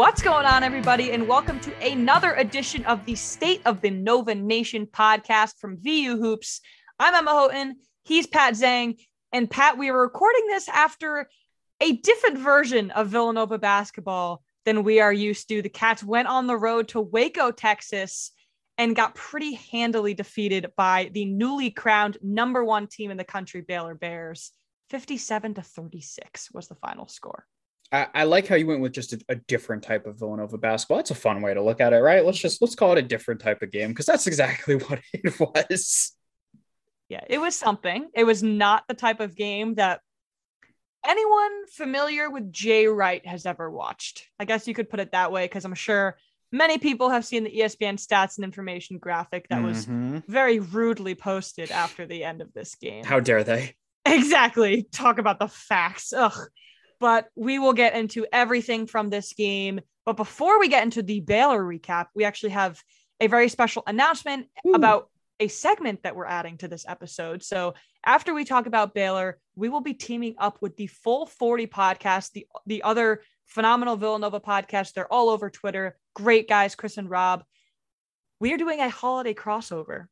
What's going on, everybody, and welcome to another edition of the State of the Nova Nation podcast from VU Hoops. I'm Emma Houghton. He's Pat Zhang. And Pat, we are recording this after a different version of Villanova basketball than we are used to. The Cats went on the road to Waco, Texas, and got pretty handily defeated by the newly crowned number one team in the country, Baylor Bears. 57 to 36 was the final score. I, I, like how you went with just a, a, different type of Villanova basketball. That's a fun way to look at it, right? Let's just let's call it a different type of game because that's exactly what it was. Yeah, it was something. It was not the type of game that anyone familiar with Jay Wright has ever watched. I guess you could put it that way because I'm sure many people have seen the ESPN stats and information graphic that mm-hmm. was very rudely posted after the end of this game. How dare they? Exactly. Talk about the facts. Ugh but we will get into everything from this game. But before we get into the Baylor recap, we actually have a very special announcement Ooh. about a segment that we're adding to this episode. So after we talk about Baylor, we will be teaming up with the Full 40 podcast, the the other phenomenal Villanova podcast. They're all over Twitter. Great guys, Chris and Rob. We are doing a holiday crossover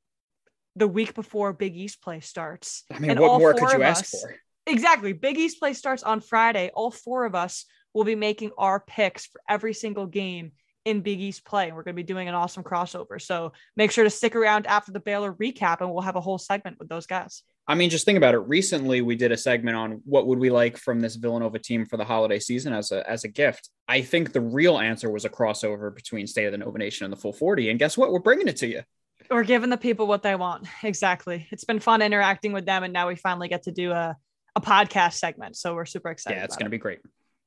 the week before Big East play starts. I mean, and what more could you ask us, for? Exactly. Big East play starts on Friday. All four of us will be making our picks for every single game in Big East play. We're going to be doing an awesome crossover. So make sure to stick around after the Baylor recap and we'll have a whole segment with those guys. I mean, just think about it. Recently, we did a segment on what would we like from this Villanova team for the holiday season as a as a gift. I think the real answer was a crossover between State of the Nova Nation and the Full 40. And guess what? We're bringing it to you. We're giving the people what they want. Exactly. It's been fun interacting with them, and now we finally get to do a a podcast segment. So we're super excited. Yeah, it's going to be great.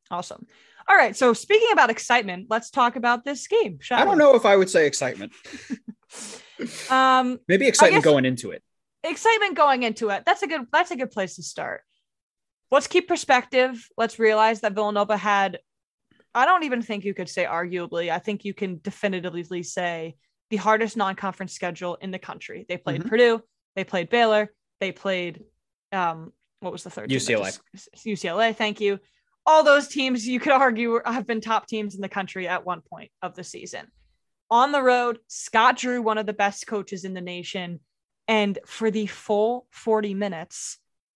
Awesome. All right. So speaking about excitement, let's talk about this game. I don't we? know if I would say excitement. um, maybe excitement going into it. Excitement going into it. That's a good. That's a good place to start. Let's keep perspective. Let's realize that Villanova had. I don't even think you could say arguably. I think you can definitively say the hardest non-conference schedule in the country. They played mm-hmm. Purdue. They played Baylor. They played um, what was the third? UCLA. UCLA. Thank you. All those teams you could argue have been top teams in the country at one point of the season. On the road, Scott Drew, one of the best coaches in the nation, and for the full 40 minutes,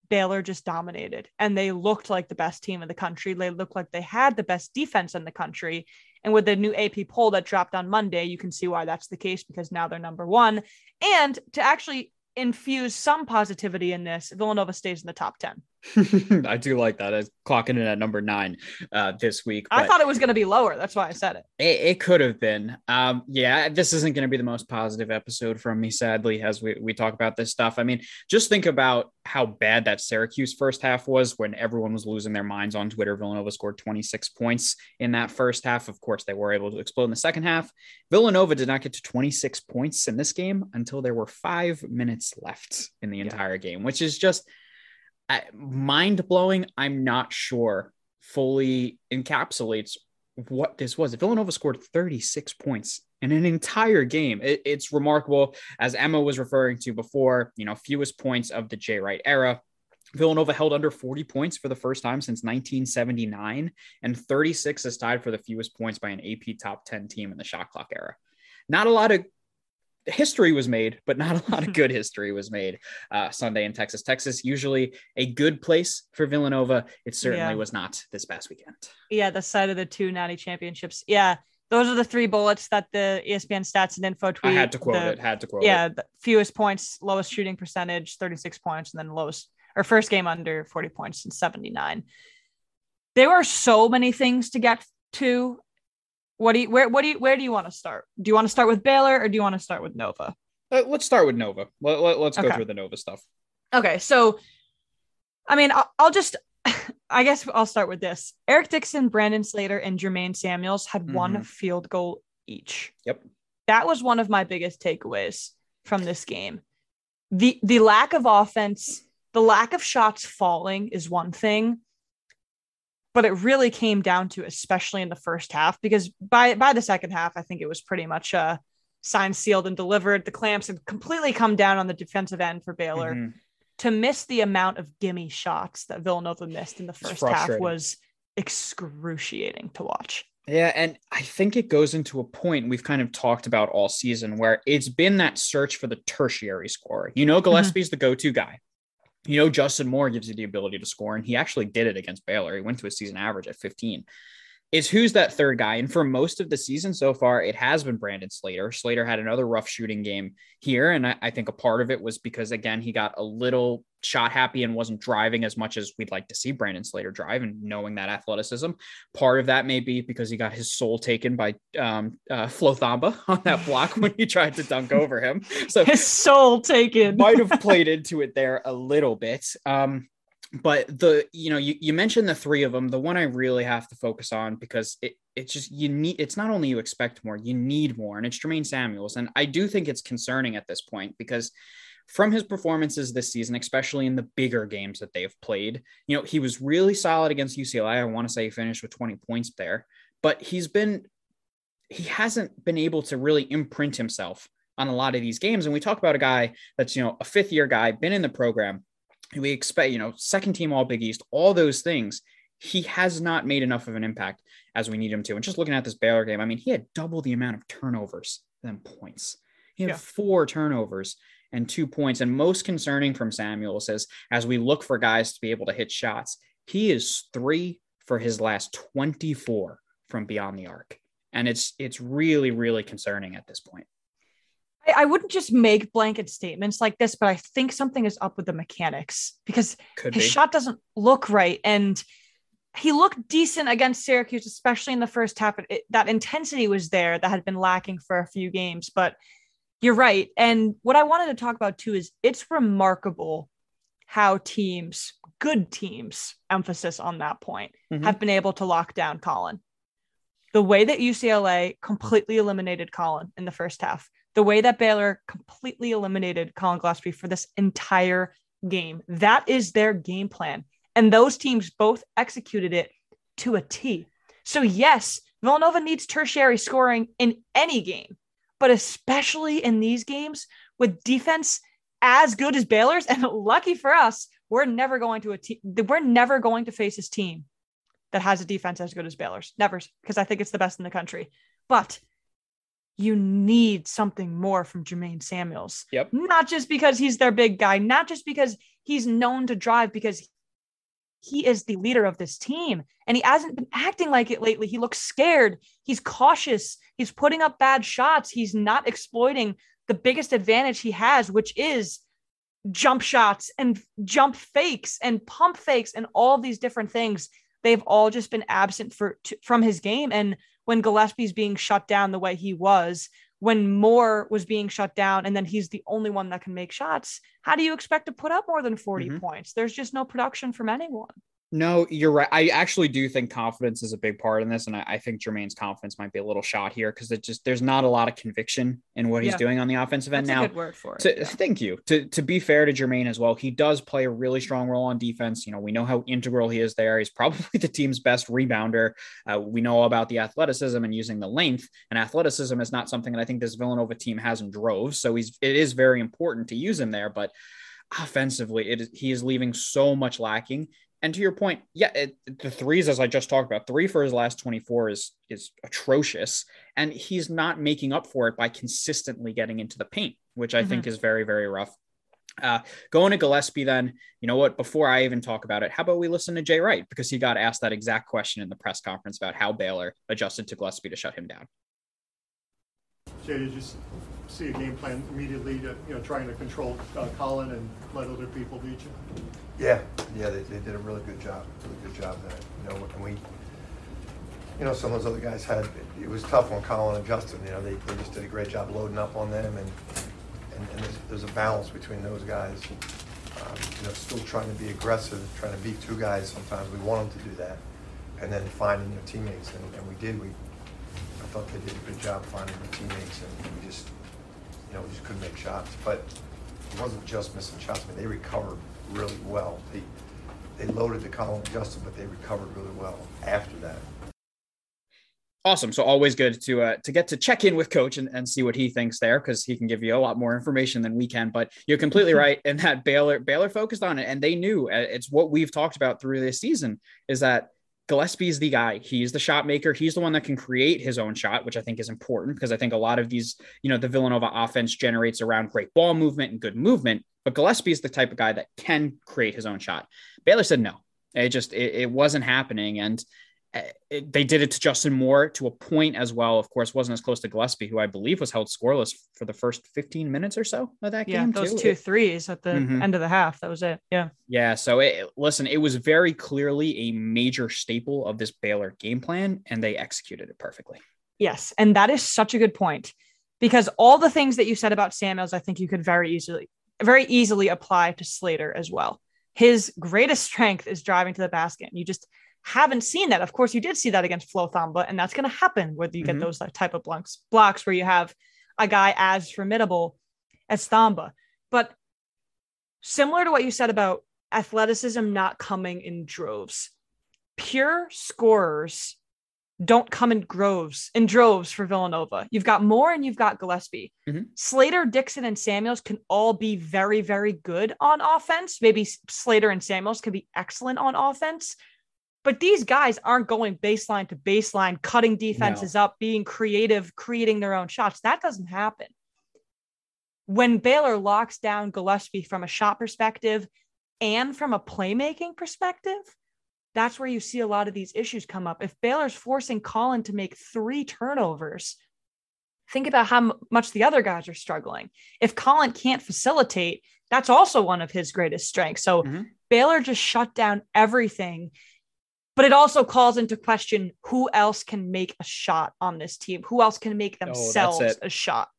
Baylor just dominated and they looked like the best team in the country. They looked like they had the best defense in the country. And with the new AP poll that dropped on Monday, you can see why that's the case because now they're number one. And to actually infuse some positivity in this, Villanova stays in the top 10. I do like that. It's clocking in at number nine uh, this week. I thought it was going to be lower. That's why I said it. It, it could have been. Um, yeah, this isn't going to be the most positive episode from me, sadly, as we, we talk about this stuff. I mean, just think about how bad that Syracuse first half was when everyone was losing their minds on Twitter. Villanova scored 26 points in that first half. Of course, they were able to explode in the second half. Villanova did not get to 26 points in this game until there were five minutes left in the entire yeah. game, which is just – mind blowing. I'm not sure fully encapsulates what this was. Villanova scored 36 points in an entire game. It, it's remarkable, as Emma was referring to before. You know, fewest points of the Jay Wright era. Villanova held under 40 points for the first time since 1979, and 36 is tied for the fewest points by an AP top 10 team in the shot clock era. Not a lot of history was made, but not a lot of good history was made uh, Sunday in Texas. Texas, usually a good place for Villanova. It certainly yeah. was not this past weekend. Yeah, the side of the two natty championships. Yeah, those are the three bullets that the ESPN stats and info tweet. I had to quote the, it. Had to quote yeah, fewest points, lowest shooting percentage, 36 points, and then lowest or first game under 40 points and 79. There are so many things to get to what do you where what do you where do you want to start? Do you want to start with Baylor or do you want to start with Nova? Uh, let's start with Nova. Let, us let, go okay. through the Nova stuff. Okay, so I mean, I'll, I'll, just I guess I'll start with this. Eric Dixon, Brandon Slater, and Jermaine Samuels had mm-hmm. one field goal each. Yep. That was one of my biggest takeaways from this game. The the lack of offense, the lack of shots falling is one thing but it really came down to especially in the first half because by by the second half i think it was pretty much uh signed sealed and delivered the clamps had completely come down on the defensive end for baylor mm-hmm. to miss the amount of gimme shots that villanova missed in the first half was excruciating to watch yeah and i think it goes into a point we've kind of talked about all season where it's been that search for the tertiary scorer you know mm-hmm. gillespie's mm-hmm. the go-to guy you know, Justin Moore gives you the ability to score, and he actually did it against Baylor. He went to a season average at 15 is who's that third guy. And for most of the season so far, it has been Brandon Slater. Slater had another rough shooting game here. And I, I, think a part of it was because, again, he got a little shot happy and wasn't driving as much as we'd like to see Brandon Slater drive and knowing that athleticism. Part of that may be because he got his soul taken by um, uh, Flo Thamba on that block when he tried to dunk over him. So his soul taken might have played into it there a little bit. Um, but the you know you, you mentioned the three of them. The one i really have to focus on because it it's just you need it's not only you expect more you need more and it's jermaine samuels. And i do think it's concerning at this point because from his performances this season especially in the bigger games that they've played you know he was really solid against ucla i want to say he finished with 20 points there but he's been he hasn't been able to really imprint himself on a lot of these games. And we talk about a guy that's you know a fifth year guy been in the program we expect, you know, second team all Big East, all those things. He has not made enough of an impact as we need him to. And just looking at this Baylor game, I mean, he had double the amount of turnovers than points. He had yeah. four turnovers and two points. And most concerning from Samuel says, as we look for guys to be able to hit shots, he is three for his last 24 from beyond the arc. And it's it's really, really concerning at this point. I, I, wouldn't just make blanket statements like this, but I think something is up with the mechanics because Could his be. shot doesn't look right. And he looked decent against Syracuse, especially in the first half. It, that intensity was there that had been lacking for a few games, but you're right. And what I wanted to talk about too is it's remarkable how teams, good teams, emphasis on that point, mm-hmm. have been able to lock down Collin. The way that UCLA completely eliminated Collin in the first half, the way that Baylor completely eliminated Collin Gillespie for this entire game. That is their game plan. And those teams both executed it to a T. So, yes, Villanova needs tertiary scoring in any game, but especially in these games with defense as good as Baylor's. And lucky for us, we're never going to a team, we're never going to face this team that has a defense as good as Baylor's. Never, because I think it's the best in the country. But you need something more from Jermaine Samuels. Yep. Not just because he's their big guy, not just because he's known to drive, because he is the leader of this team. And he hasn't been acting like it lately. He looks scared. He's cautious. He's putting up bad shots. He's not exploiting the biggest advantage he has, which is jump shots and jump fakes and pump fakes and all these different things. They've all just been absent for from his game. And when Gillespie's being shut down the way he was, when Moore was being shut down, and then he's the only one that can make shots. How do you expect to put up more than 40 mm-hmm. points? There's just no production from anyone. No, you're right. I actually do think confidence is a big part in this, and I, I think Jermaine's confidence might be a little shot here because it just there's not a lot of conviction in what he's doing on the offensive end That's now. good word for it. To, yeah. Thank you. To to be fair to Jermaine as well, he does play a really strong role on defense. You know, we know how integral he is there. He's probably the team's best rebounder. Uh, we know about the athleticism and using the length, and athleticism is not something that I think this Villanova team has in droves. So he's it is very important to use him there, but offensively, it is, he is leaving so much lacking and to your point, yeah, it, the threes, as I just talked about, three for his last 24 is is atrocious. And he's not making up for it by consistently getting into the paint, which I mm-hmm. think is very, very rough. Uh, going to Gillespie, then, you know what? Before I even talk about it, how about we listen to Jay Wright? Because he got asked that exact question in the press conference about how Baylor adjusted to Gillespie to shut him down. Jay, did you see a game plan immediately to, you know, trying to control uh, Collin and let other people beat you? Yeah, yeah, they, they did a really good job, really good job there. You know, and we, you know, some of those other guys had, it was tough on Collin and Justin, you know, they, they just did a great job loading up on them and, and, and there's, there's a balance between those guys. Um, you know, still trying to be aggressive, trying to beat two guys sometimes, we want them to do that. And then finding your teammates, and, and we did, we, I thought they did a good job finding their teammates and we just, you know, we just couldn't make shots. But it wasn't just missing shots, I mean, they recovered really well. They, they loaded the Collin Justin, but they recovered really well after that. Awesome. So always good to uh, to get to check in with coach and, and see what he thinks there because he can give you a lot more information than we can. But you're completely right in that Baylor Baylor focused on it and they knew uh, it's what we've talked about through this season is that Gillespie's the guy. He's the shot maker. He's the one that can create his own shot, which I think is important because I think a lot of these, you know, the Villanova offense generates around great ball movement and good movement. But Gillespie is the type of guy that can create his own shot. Baylor said no. It just it, it wasn't happening, and they did it to Justin Moore to a point as well. Of course, wasn't as close to Gillespie, who I believe was held scoreless for the first 15 minutes or so of that yeah, game. those too. two it, at the mm-hmm. end of the half. That was it. Yeah. Yeah. So it, listen, it was very clearly a major staple of this Baylor game plan, and they executed it perfectly. Yes, and that is such a good point because all the things that you said about Samuels, I think you could very easily very easily apply to Slater as well. His greatest strength is driving to the basket. And you just haven't seen that. Of course, you did see that against Flo Thamba, and that's going to happen whether you mm-hmm. get those type of blocks, blocks where you have a guy as formidable as Thamba. But similar to what you said about athleticism not coming in droves, pure scorers don't come in groves in droves for Villanova. You've got Moore and you've got Gillespie. Mm-hmm. Slater, Dixon, and Samuels can all be very, very good on offense. Maybe Slater and Samuels can be excellent on offense. But these guys aren't going baseline to baseline, cutting defenses no. up, being creative, creating their own shots. That doesn't happen. When Baylor locks down Gillespie from a shot perspective and from a playmaking perspective, that's where you see a lot of these issues come up. If Baylor's forcing Collin to make three turnovers, think about how much the other guys are struggling. If Collin can't facilitate, that's also one of his greatest strengths. So mm-hmm. Baylor just shut down everything. But it also calls into question who else can make a shot on this team? Who else can make oh, themselves oh, a shot?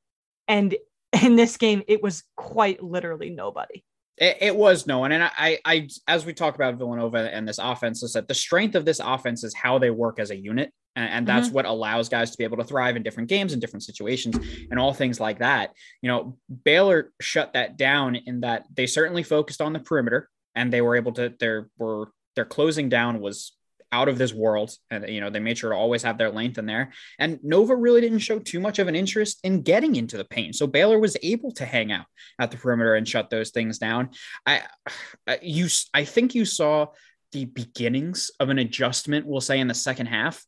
And in this game, it was quite literally nobody. It, it, was no one, and I, I, as we talk about Villanova and this offense, is that the strength of this offense is how they work as a unit, and, and that's mm-hmm. what allows guys to be able to thrive in different games and different situations and all things like that. You know, Baylor shut that down in that they certainly focused on the perimeter, and they were able to. Their were their closing down was out of this world. And, you know, they made sure to always have their length in there. And Nova really didn't show too much of an interest in getting into the paint. So Baylor was able to hang out at the perimeter and shut those things down. I, you, I think you saw the beginnings of an adjustment, we'll say, in the second half,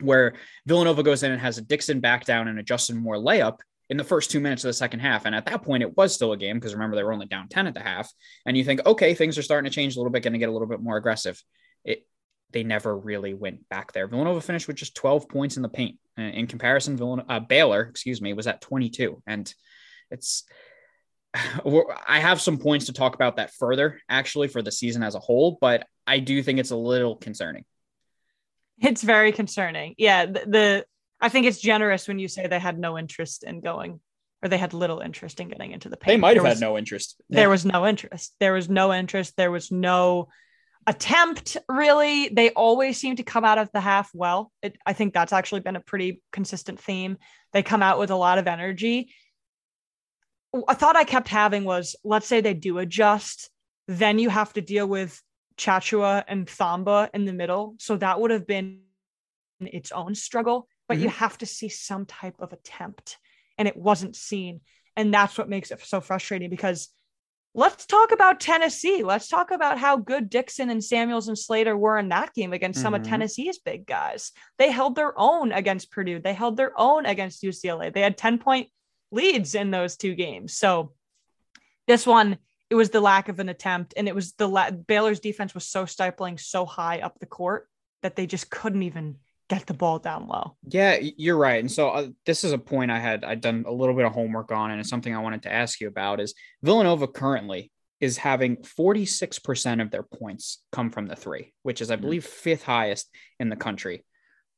where Villanova goes in and has a Dixon back down and a Justin Moore layup in the first two minutes of the second half. And at that point, it was still a game because remember, they were only down 10 at the half. And you think, okay, things are starting to change a little bit, going to get a little bit more aggressive. It, they never really went back there. Villanova finished with just 12 points in the paint. In comparison, Villanova, uh, Baylor, excuse me, was at 22. And it's, I have some points to talk about that further, actually, for the season as a whole, but I do think it's a little concerning. It's very concerning. Yeah. The, the I think it's generous when you say they had no interest in going or they had little interest in getting into the paint. They might have was, had no interest. There was no interest. There was no interest. There was no attempt really. They always seem to come out of the half well. It, i think that's actually been a pretty consistent theme. They come out with a lot of energy. A thought i kept having was let's say they do adjust then you have to deal with Tchatchoua and thamba in the middle. So that would have been its own struggle but mm-hmm. you have to see some type of attempt and it wasn't seen. And that's what makes it so frustrating because let's talk about Tennessee. Let's talk about how good Dixon and Samuels and Slater were in that game against mm-hmm. some of mm-hmm. Tennessee's big guys. They held their own against Purdue. They held their own against UCLA. They had 10 point leads in those two games. So this one, it was the lack of an attempt, and it was the la- Baylor's defense was so stifling, so high up the court that they just couldn't even get the ball down low. Yeah, you're right. And so uh, this is a point I had I'd done a little bit of homework on, and it's something I wanted to ask you about. Is Villanova currently is having 46% of their points come from the three, which is I mm-hmm. believe fifth highest in the country.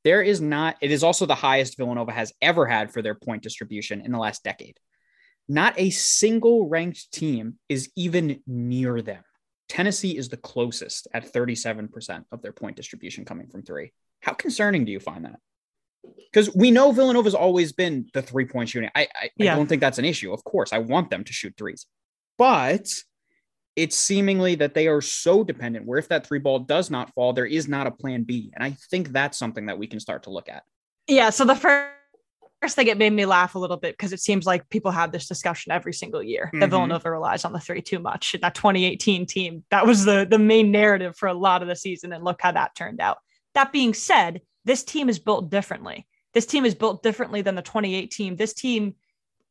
There is not. It is also the highest Villanova has ever had for their point distribution in the last decade. Not a single ranked team is even near them. Tennessee is the closest at 37% of their point distribution coming from three. How concerning do you find that? Because we know Villanova's always been the three point shooting. I, I, yeah. I don't think that's an issue. Of course, I want them to shoot threes, but it's seemingly that they are so dependent where if that three ball does not fall, there is not a plan B. And I think that's something that we can start to look at. Yeah. So the first first thing it made me laugh a little bit because it seems like people have this discussion every single year mm-hmm. that Villanova relies on the three too much. That 2018 team, that was the the main narrative for a lot of the season, and look how that turned out. That being said, this team is built differently. This team is built differently than the 2018. This team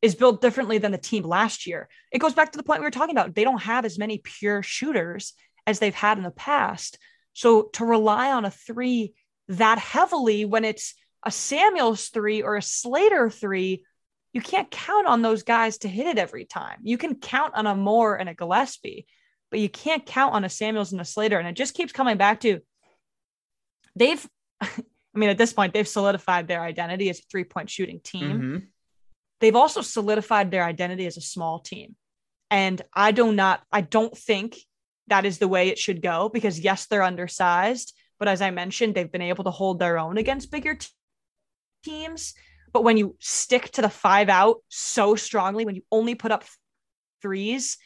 is built differently than the team last year. It goes back to the point we were talking about. They don't have as many pure shooters as they've had in the past. So to rely on a three that heavily when it's a Samuels three or a Slater three, you can't count on those guys to hit it every time. You can count on a Moore and a Gillespie, but you can't count on a Samuels and a Slater. And it just keeps coming back to they've, I mean, at this point, they've solidified their identity as a three point shooting team. Mm-hmm. They've also solidified their identity as a small team. And I do not, I don't think that is the way it should go because yes, they're undersized. But as I mentioned, they've been able to hold their own against bigger teams. But when you stick to the five out so strongly, when you only put up threes,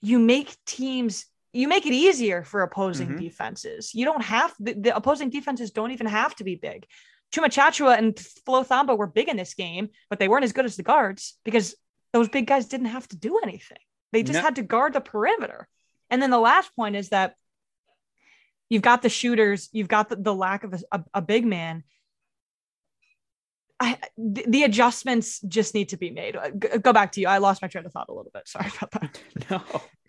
you make teams you make it easier for opposing mm-hmm. defenses. You don't have the, the, opposing defenses don't even have to be big. Tchamwa Tchatchoua and Flo Thamba were big in this game, but they weren't as good as the guards because those big guys didn't have to do anything. They just no. had to guard the perimeter. And then the last point is that you've got the shooters, you've got the, the lack of a, a, a big man. I, the, the, adjustments just need to be made. Go back to you. I lost my train of thought a little bit. Sorry about that. No,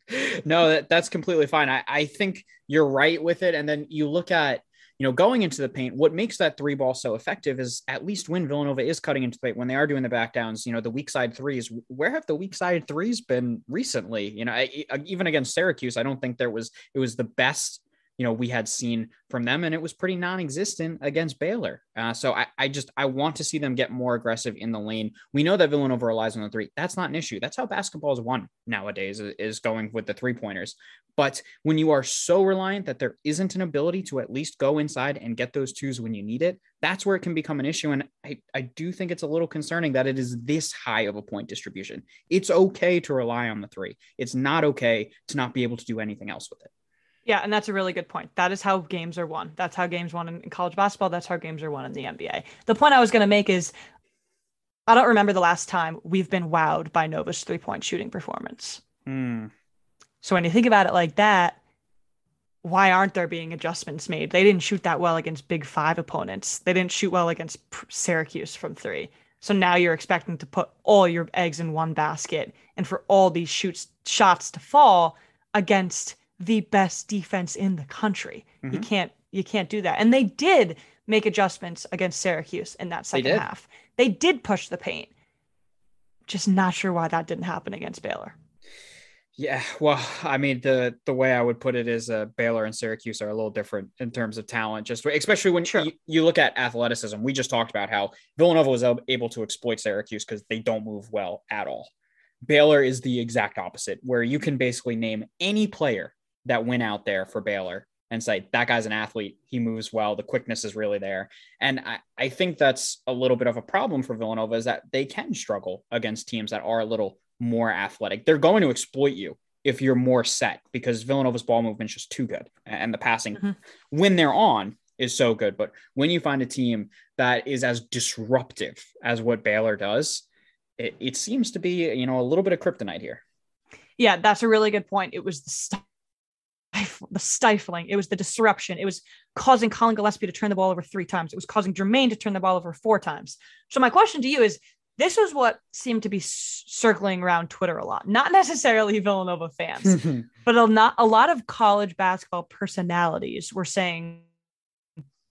no, that, that's completely fine. I, I think you're right with it. And then you look at, you know, going into the paint, what makes that three ball so effective is at least when Villanova is cutting into the paint, when they are doing the back downs, you know, the weak side threes, where have the weak side threes been recently? You know, I, even against Syracuse, I don't think there was, it was the best you know we had seen from them and it was pretty non-existent against baylor. Uh, so I, I just i want to see them get more aggressive in the lane. We know that villanova relies on the three. That's not an issue. That's how basketball is won nowadays is going with the three pointers but when you are so reliant that there isn't an ability to at least go inside and get those twos when you need it that's where it can become an issue. And i, I do think it's a little concerning that it is this high of a point distribution. It's okay to rely on the three. It's not okay to not be able to do anything else with it yeah, and that's a really good point. That is how games are won. That's how games won in college basketball. That's how games are won in the NBA. The point I was going to make is I don't remember the last time we've been wowed by Nova's three point shooting performance. Mm. So when you think about it like that, why aren't there being adjustments made? They didn't shoot that well against Big Five opponents. They didn't shoot well against Syracuse from three. So now you're expecting to put all your eggs in one basket and for all these shoots shots to fall against the best defense in the country. Mm-hmm. You can't you can't do that. And they did make adjustments against Syracuse in that second they half. They did push the paint. Just not sure why that didn't happen against Baylor. Yeah, well, I mean the the way I would put it is uh, Baylor and Syracuse are a little different in terms of talent. Just especially when you, you look at athleticism, we just talked about how Villanova was able to exploit Syracuse because they don't move well at all. Baylor is the exact opposite, where you can basically name any player that went out there for Baylor and say that guy's an athlete. He moves well. The quickness is really there. And I, I think that's a little bit of a problem for Villanova is that they can struggle against teams that are a little more athletic. They're going to exploit you if you're more set because Villanova's ball movement is just too good. And the passing mm-hmm. when they're on is so good. But when you find a team that is as disruptive as what Baylor does, it, it seems to be, you know, a little bit of kryptonite here. Yeah, that's a really good point. It was the the stifling. It was the disruption. It was causing Collin Gillespie to turn the ball over three times. It was causing Jermaine to turn the ball over four times. So my question to you is: This was what seemed to be circling around Twitter a lot. Not necessarily Villanova fans, but a not a lot of college basketball personalities were saying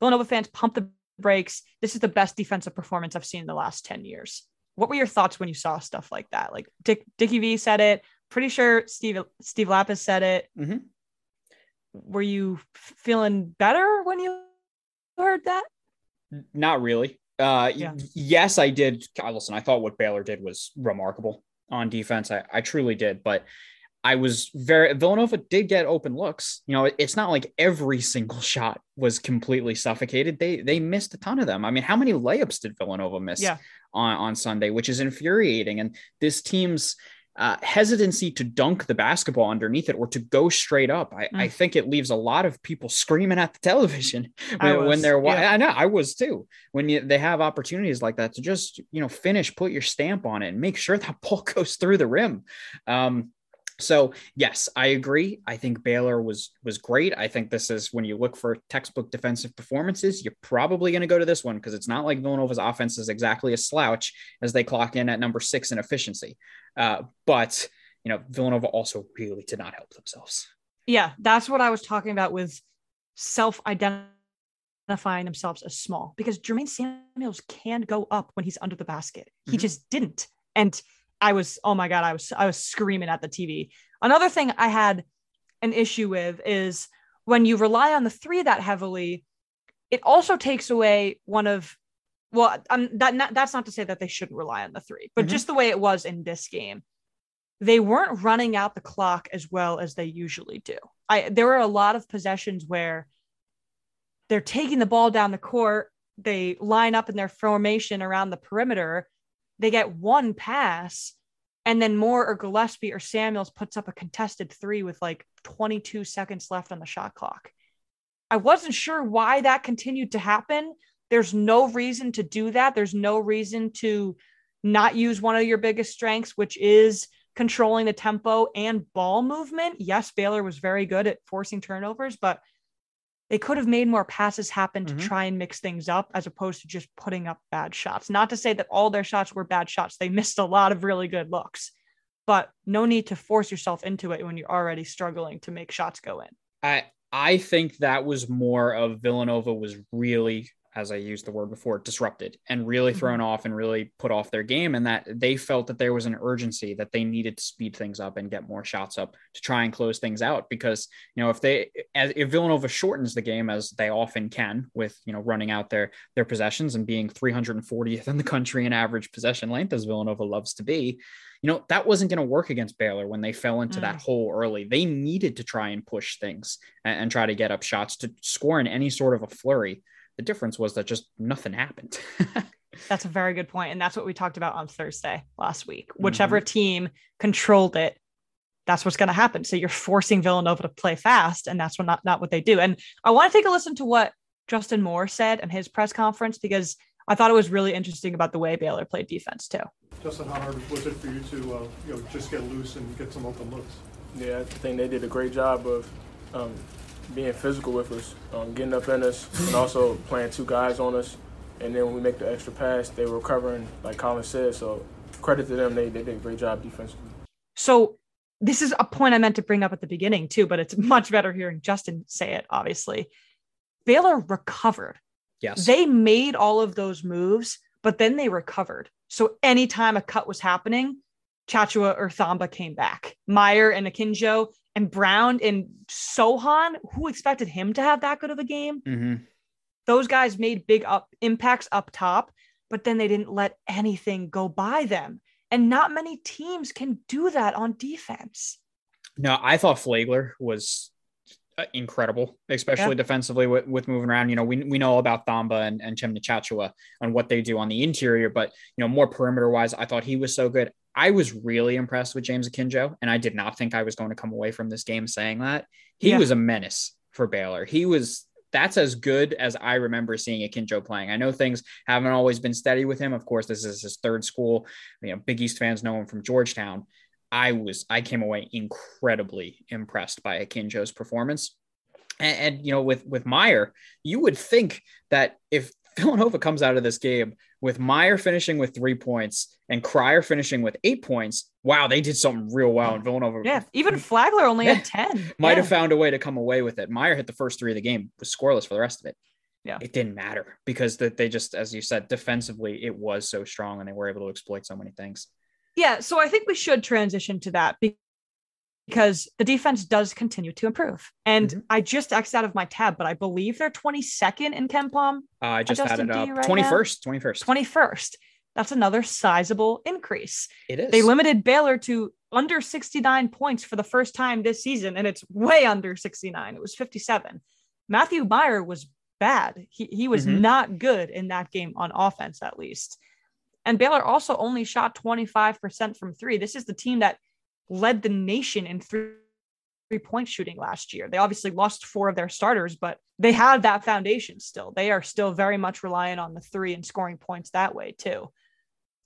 Villanova fans pump the brakes. This is the best defensive performance I've seen in the last 10 years. What were your thoughts when you saw stuff like that? Like Dick Dickie V said it. Pretty sure Steve Steve Lappas said it. Mhm. Were you feeling better when you heard that? Not really. Uh, Yeah. yes, I did. Listen, I thought what Baylor did was remarkable on defense. I, I truly did, but I was very Villanova did get open looks. You know, it's not like every single shot was completely suffocated. They they missed a ton of them. I mean, how many layups did Villanova miss Yeah. on on Sunday, which is infuriating. And this team's uh, hesitancy to dunk the basketball underneath it or to go straight up, I, I Mm. think it leaves a lot of people screaming at the television I when, when they're yeah. I know I was too. When you, they have opportunities like that to just you know finish, put your stamp on it, and make sure that ball goes through the rim. Um, so yes, I agree. I think Baylor was was great. I think this is when you look for textbook defensive performances, you're probably going to go to this one because it's not like Villanova's offense is exactly a slouch as they clock in at number six in efficiency. Uh, but you know, Villanova also really did not help themselves. Yeah, that's what I was talking about with self identifying themselves as small because Jermaine Samuels can go up when he's under the basket. He Mhm. just didn't. And I was, oh my God, I was I was screaming at the TV. Another thing I had an issue with is when you rely on the three that heavily, it also takes away one of well, I'm that not, that's not to say that they shouldn't rely on the three, but Mhm. just the way it was in this game they weren't running out the clock as well as they usually do. I there were a lot of possessions where they're taking the ball down the court, they line up in their formation around the perimeter, they get one pass, and then Moore or Gillespie or Samuels puts up a contested three with like 22 seconds left on the shot clock. I wasn't sure why that continued to happen. There's no reason to do that. There's no reason to not use one of your biggest strengths, which is controlling the tempo and ball movement. Yes, Baylor was very good at forcing turnovers, but they could have made more passes happen to Mhm. try and mix things up as opposed to just putting up bad shots. Not to say that all their shots were bad shots. They missed a lot of really good looks, but no need to force yourself into it when you're already struggling to make shots go in. I I think that was more of Villanova was really, as I used the word before, disrupted and really Mhm. thrown off and really put off their game, and that they felt that there was an urgency that they needed to speed things up and get more shots up to try and close things out. Because you know if they as if Villanova shortens the game as they often can with you know running out their their possessions and being 340th in the country in average possession length as Villanova loves to be, you know, that wasn't going to work against Baylor when they fell into that hole early. They needed to try and push things and, and try to get up shots to score in any sort of a flurry. The difference was that just nothing happened. That's a very good point, And that's what we talked about on Thursday last week. Whichever team controlled it, that's what's going to happen. So you're forcing Villanova to play fast, and that's what not, not what they do. And I want to take a listen to what Justin Moore said in his press conference because I thought it was really interesting about the way Baylor played defense too. Justin, how hard was it for you to, uh, you know, just get loose and get some open looks? Yeah, I think they did a great job of um, being physical with us, um, getting up in us, and also playing two guys on us. And then when we make the extra pass, they were covering, like Collin said. So credit to them, they, they did a great job defensively. So this is a point I meant to bring up at the beginning too, but it's much better hearing Justin say it, obviously. Baylor recovered. yes. They made all of those moves, but then they recovered. So anytime a cut was happening, Tchatchoua or Thamba came back. Mayer and Akinjo and Brown and Sochan, who expected him to have that good of a game? hmm Those guys made big up impacts up top, but then they didn't let anything go by them. And not many teams can do that on defense. No, I thought Flagler was uh, incredible, especially Yeah. defensively with, with moving around. You know, we, we know about Thamba and, and Tchamwa Tchatchoua and what they do on the interior, but, you know, more perimeter wise, I thought he was so good. I was really impressed with James Akinjo, and I did not think I was going to come away from this game saying that. He Yeah. was a menace for Baylor. He was that's as good as I remember seeing Akinjo playing. I know things haven't always been steady with him. Of course, this is his third school. You know, Big East fans know him from Georgetown. I was I came away incredibly impressed by Akinjo's performance. And, and, you know, with with Mayer, you would think that if Villanova comes out of this game with Mayer finishing with three points and Cryer finishing with eight points, wow, they did something real well. in Villanova, yeah, even Flagler only yeah, had ten. Might yeah. have found a way to come away with it. Mayer hit the first three of the game, was scoreless for the rest of it. Yeah, it didn't matter because that they just, as you said, defensively it was so strong and they were able to exploit so many things. Yeah, so I think we should transition to that because the defense does continue to improve. And mm-hmm. I just X'd out of my tab, but I believe they're 22nd in KenPom. Uh, I just had it up. Right 21st, 21st. 21st. That's another sizable increase. It is. They limited Baylor to under 69 points for the first time this season, and it's way under 69. It was 57. Matthew Mayer was bad. He, he was mm-hmm. not good in that game on offense, at least. And Baylor also only shot 25% from three. This is the team that led the nation in three point shooting last year. They obviously lost four of their starters, but they had that foundation still. They are still very much reliant on the three and scoring points that way, too.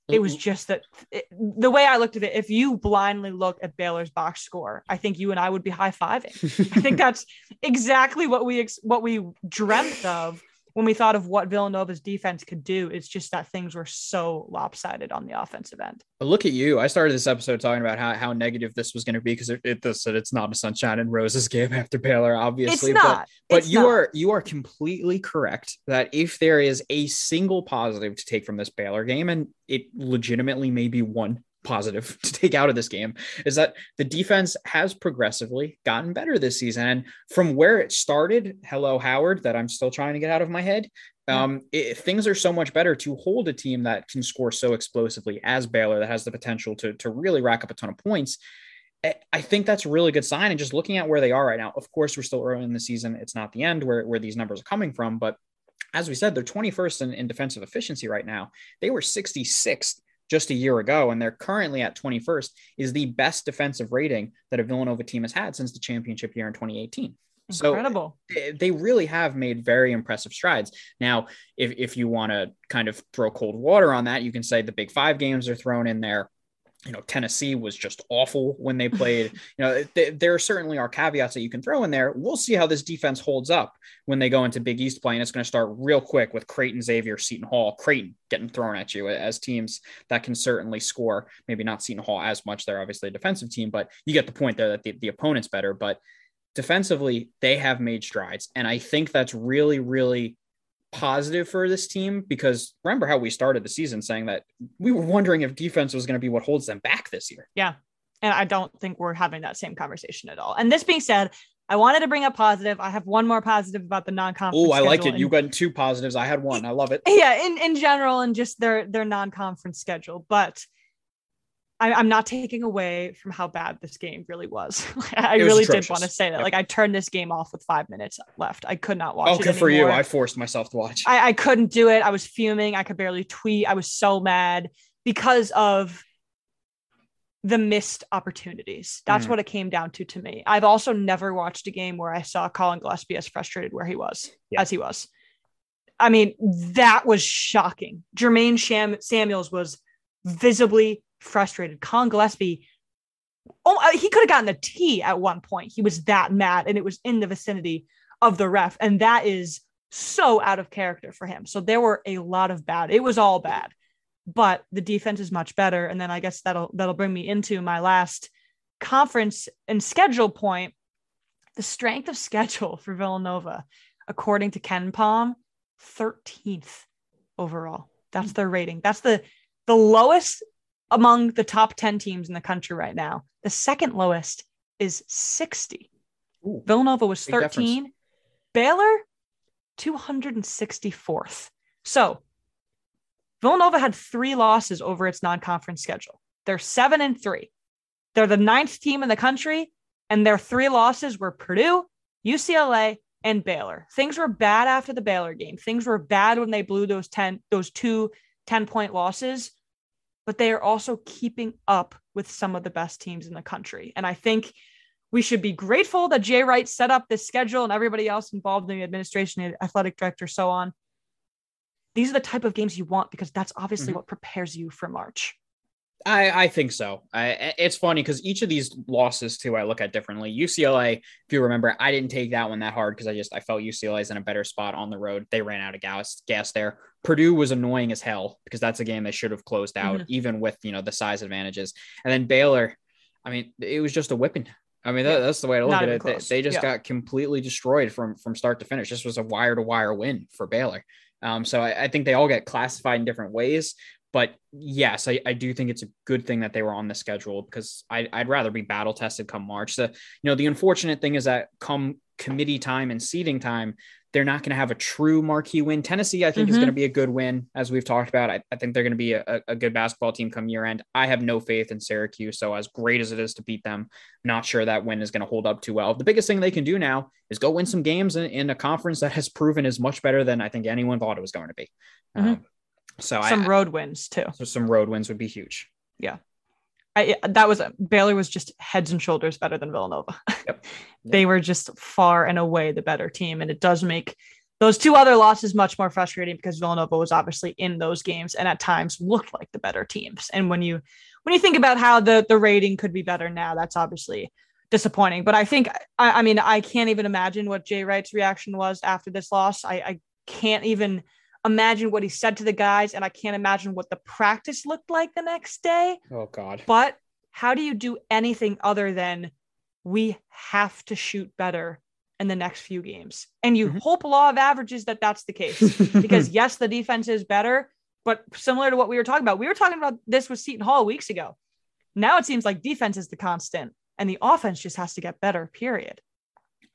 It was just that it, the way I looked at it, if you blindly look at Baylor's box score, I think you and I would be high fiving. I think that's exactly what we what we dreamt of when we thought of what Villanova's defense could do, it's just that things were so lopsided on the offensive end. But look at you. I started this episode talking about how, how negative this was going to be because it, it said it's not a sunshine and roses game after Baylor, obviously. It's not. But, it's you not. are you are completely correct that if there is a single positive to take from this Baylor game, and it legitimately may be one positive to take out of this game is that the defense has progressively gotten better this season. And from where it started, hello, Howard, that I'm still trying to get out of my head. Um, it, things are so much better to hold a team that can score so explosively as Baylor that has the potential to, to really rack up a ton of points. I think that's a really good sign. And just looking at where they are right now, of course, we're still early in the season. It's not the end where, where these numbers are coming from. But as we said, they're 21st in, in defensive efficiency right now. They were 66th just a year ago, and they're currently at 21st, is the best defensive rating that a Villanova team has had since the championship year in 2018. Incredible. So they really have made very impressive strides. Now, if, if you want to kind of throw cold water on that, you can say the big five games are thrown in there you know Tennessee was just awful when they played. you know, th- there certainly are caveats that you can throw in there. We'll see how this defense holds up when they go into Big East play, and it's going to start real quick with Creighton, Xavier, Seton Hall, Creighton getting thrown at you as teams that can certainly score. Maybe not Seton Hall as much; they're obviously a defensive team, but you get the point there that the, the opponent's better. But defensively, they have made strides, and I think that's really, really positive for this team because remember how we started the season saying that we were wondering if defense was going to be what holds them back this year. Yeah. And I don't think we're having that same conversation at all. And this being said, I wanted to bring up positive. I have one more positive about the non-conference. Oh, I like it. You got two positives. I had one. I love it. Yeah, in, in general and just their their non-conference schedule. But I, am not taking away from how bad this game really was. I was really atrocious. did want to say that. Yep. Like I turned this game off with five minutes left. I could not watch. It anymore. Okay, for you, I forced myself to watch. I, I couldn't do it. I was fuming. I could barely tweet. I was so mad because of the missed opportunities. That's mm. what it came down to to me. I've also never watched a game where I saw Collin Gillespie as frustrated where he was, as he was. I mean, that was shocking. Jermaine Sham- Samuels was visibly frustrated. Collin Gillespie, oh, he could have gotten a T at one point. He was that mad, and it was in the vicinity of the ref, and that is so out of character for him. So there were a lot of bad. It was all bad, but the defense is much better. And then I guess that'll that'll bring me into my last conference and schedule point. The strength of schedule for Villanova, according to KenPom, 13th overall. That's their rating. That's the the lowest among the top 10 teams in the country right now. The second lowest is 60. Ooh, Villanova was 13. Baylor, 264th. So Villanova had three losses over its non conference schedule. They're seven and three. They're the ninth team in the country, and their three losses were Purdue, UCLA, and Baylor. Things were bad after the Baylor game. Things were bad when they blew those 10, those two 10 point losses but they are also keeping up with some of the best teams in the country. And I think we should be grateful that Jay Wright set up this schedule and everybody else involved in the administration, athletic director, so on. These are the type of games you want because that's obviously mm-hmm. what prepares you for March. I, I think so. I, it's funny because each of these losses too, I look at differently. UCLA, if you remember, I didn't take that one that hard because I just I felt UCLA is in a better spot on the road. They ran out of gas gas there. Purdue was annoying as hell because that's a game they should have closed out, mm-hmm. even with you know the size advantages. And then Baylor, I mean, it was just a whipping. I mean, that, that's the way to look Not at it. They, they, just yeah. got completely destroyed from from start to finish. This was a wire to wire win for Baylor. Um, so I, I, think they all get classified in different ways. But yes, I, I do think it's a good thing that they were on the schedule because I, I'd rather be battle tested come March. The you know the unfortunate thing is that come committee time and seating time, they're not going to have a true marquee win. Tennessee, I think, mm-hmm. is going to be a good win, as we've talked about. I, I think they're going to be a, a, good basketball team come year end. I have no faith in Syracuse. So, as great as it is to beat them, not sure that win is going to hold up too well. The biggest thing they can do now is go win some games in, in a conference that has proven is much better than I think anyone thought it was going to be. Mm-hmm. Um, so, some I, road wins too. So, some road wins would be huge. Yeah. I, that was Baylor was just heads and shoulders better than Villanova. Yep. they were just far and away the better team, and it does make those two other losses much more frustrating because Villanova was obviously in those games and at times looked like the better teams. And when you when you think about how the the rating could be better now, that's obviously disappointing. But I think I, I mean I can't even imagine what Jay Wright's reaction was after this loss. I, I can't even imagine what he said to the guys, and I can't imagine what the practice looked like the next day. Oh God. But how do you do anything other than we have to shoot better in the next few games. And you mm-hmm. hope law of averages that that's the case because yes, the defense is better, but similar to what we were talking about, we were talking about this with Seton Hall weeks ago. Now it seems like defense is the constant and the offense just has to get better, period.